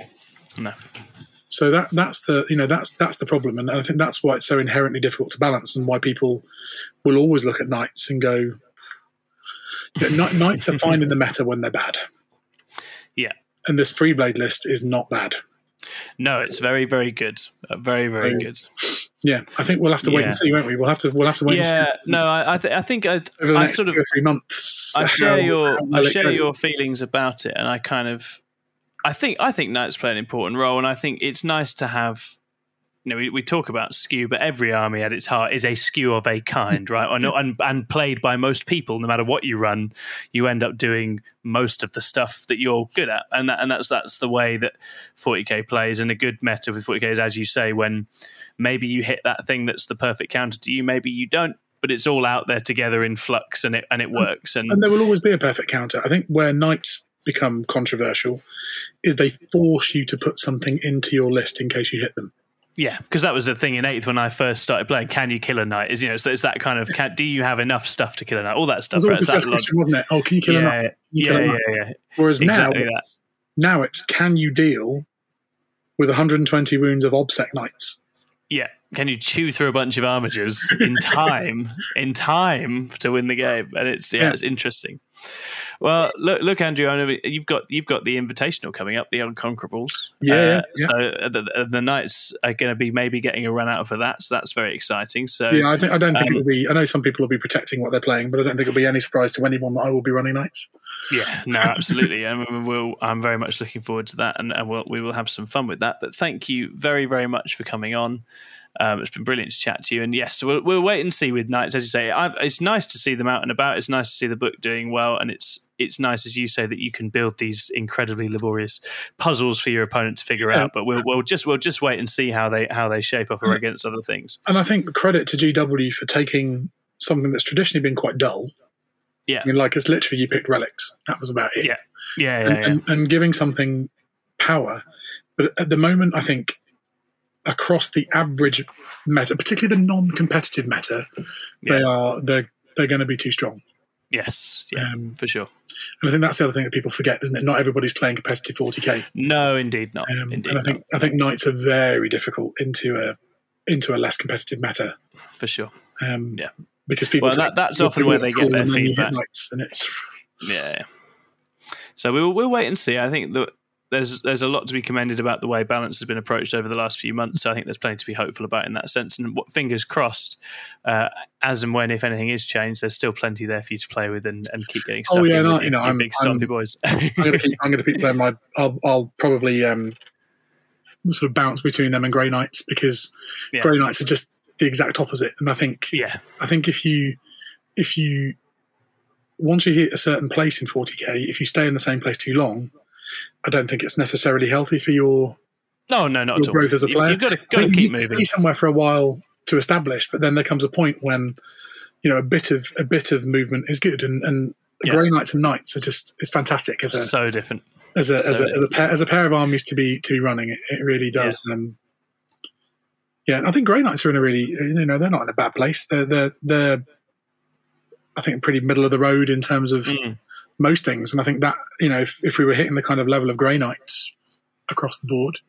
No. So that that's the you know that's that's the problem, and I think that's why it's so inherently difficult to balance, and why people will always look at knights and go, you know, knights are fine in the meta when they're bad. Yeah, and this free blade list is not bad. No, it's very, very good. Uh, very, very good. Yeah, I think we'll have to wait yeah. and see, won't we? We'll have to. We'll have to wait. Yeah, no, I, I, th- I think I, I sort of three months. I share your, I share your feelings about it, and I kind of, I think, I think knights play an important role, and I think it's nice to have you know, we, we talk about skew, but every army at its heart is a skew of a kind, right? and, and, and played by most people, no matter what you run, you end up doing most of the stuff that you're good at, and that, and that's that's the way that 40k plays. And a good meta with 40k is, as you say, when maybe you hit that thing that's the perfect counter to you, maybe you don't, but it's all out there together in flux, and it and it works. And, and there will always be a perfect counter. I think where knights become controversial is they force you to put something into your list in case you hit them. Yeah, because that was the thing in eighth when I first started playing. Can you kill a knight? Is you know, so it's that kind of. Can, do you have enough stuff to kill a knight? All that stuff. That was right? the first question, wasn't it? Oh, can you kill yeah, a knight? Yeah, a yeah, yeah. Whereas exactly now, that. now it's can you deal with 120 wounds of obsec knights? Yeah, can you chew through a bunch of armigers in time? in time to win the game, and it's yeah, it's interesting. Well, look, look, Andrew, I know you've got you've got the invitational coming up, the Unconquerables. Yeah. Uh, yeah. So the, uh, the Knights are going to be maybe getting a run out for that. So that's very exciting. So yeah, I don't, I don't think um, it'll be. I know some people will be protecting what they're playing, but I don't think it'll be any surprise to anyone that I will be running Knights. Yeah, no, absolutely, and we'll. I'm very much looking forward to that, and, and we'll, we will have some fun with that. But thank you very very much for coming on. Um, it's been brilliant to chat to you. And yes, we'll, we'll wait and see with Knights. As you say, I, it's nice to see them out and about. It's nice to see the book doing well, and it's it's nice, as you say, that you can build these incredibly laborious puzzles for your opponent to figure yeah. out. But we'll, we'll just we'll just wait and see how they how they shape up or against other things. And I think credit to GW for taking something that's traditionally been quite dull. Yeah, I mean, like it's literally you picked relics. That was about it. Yeah, yeah, yeah, and, yeah. And, and giving something power. But at the moment, I think across the average meta, particularly the non-competitive meta, yeah. they are they're they're going to be too strong. Yes, yeah, um, for sure. And I think that's the other thing that people forget, isn't it? Not everybody's playing competitive 40k. No, indeed not. Um, indeed and I think not. I think knights are very difficult into a into a less competitive meta. For sure. Um, yeah. Because people well, that, that's often where they get their feedback. Knights and it's yeah. So we'll we'll wait and see. I think that there's there's a lot to be commended about the way balance has been approached over the last few months. So I think there's plenty to be hopeful about in that sense. And what, fingers crossed, uh, as and when if anything is changed, there's still plenty there for you to play with and, and keep getting stuck. Oh yeah, no, you know, I'm big stompy boys. I'm going to keep I'm going to keep playing my. I'll, I'll probably um, sort of bounce between them and Grey Knights because yeah. Grey Knights are just the exact opposite. And I think yeah, I think if you if you once you hit a certain place in 40k, if you stay in the same place too long, I don't think it's necessarily healthy for your no, no, not your growth as a player. You've got to, got to keep moving. Stay somewhere for a while to establish, but then there comes a point when you know a bit of a bit of movement is good, and and yeah. Grey Knights and Knights are just it's fantastic as a so different as a so as a, as a pair as a pair of armies to be to be running. It, it really does. Yeah. Um, yeah, I think Grey Knights are in a really you know they're not in a bad place. They're they're they're I think pretty middle of the road in terms of mm. Most things. And I think that you know if, if we were hitting the kind of level of Grey Knights across the board,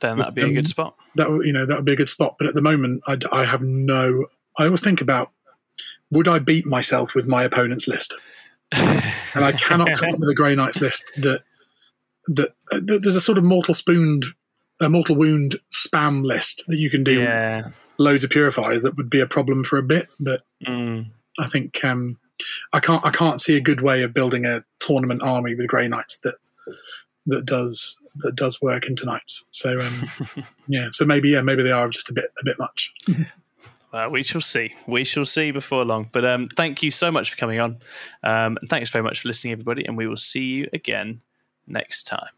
then that'd be um, a good spot. That you know that would be a good spot. But at the moment, I, I have no. I always think about would I beat myself with my opponent's list, and I cannot come up with a Grey Knights list that that, uh, there's a sort of mortal spooned a mortal wound spam list that you can do. Yeah. Loads of purifiers that would be a problem for a bit, but mm. I think um, I can't I can't see a good way of building a tournament army with Grey Knights that that does that does work into Knights. So um, yeah, so maybe yeah, maybe they are just a bit a bit much. Uh, we shall see. We shall see before long. But um, thank you so much for coming on. Um, and thanks very much for listening, everybody. And we will see you again next time.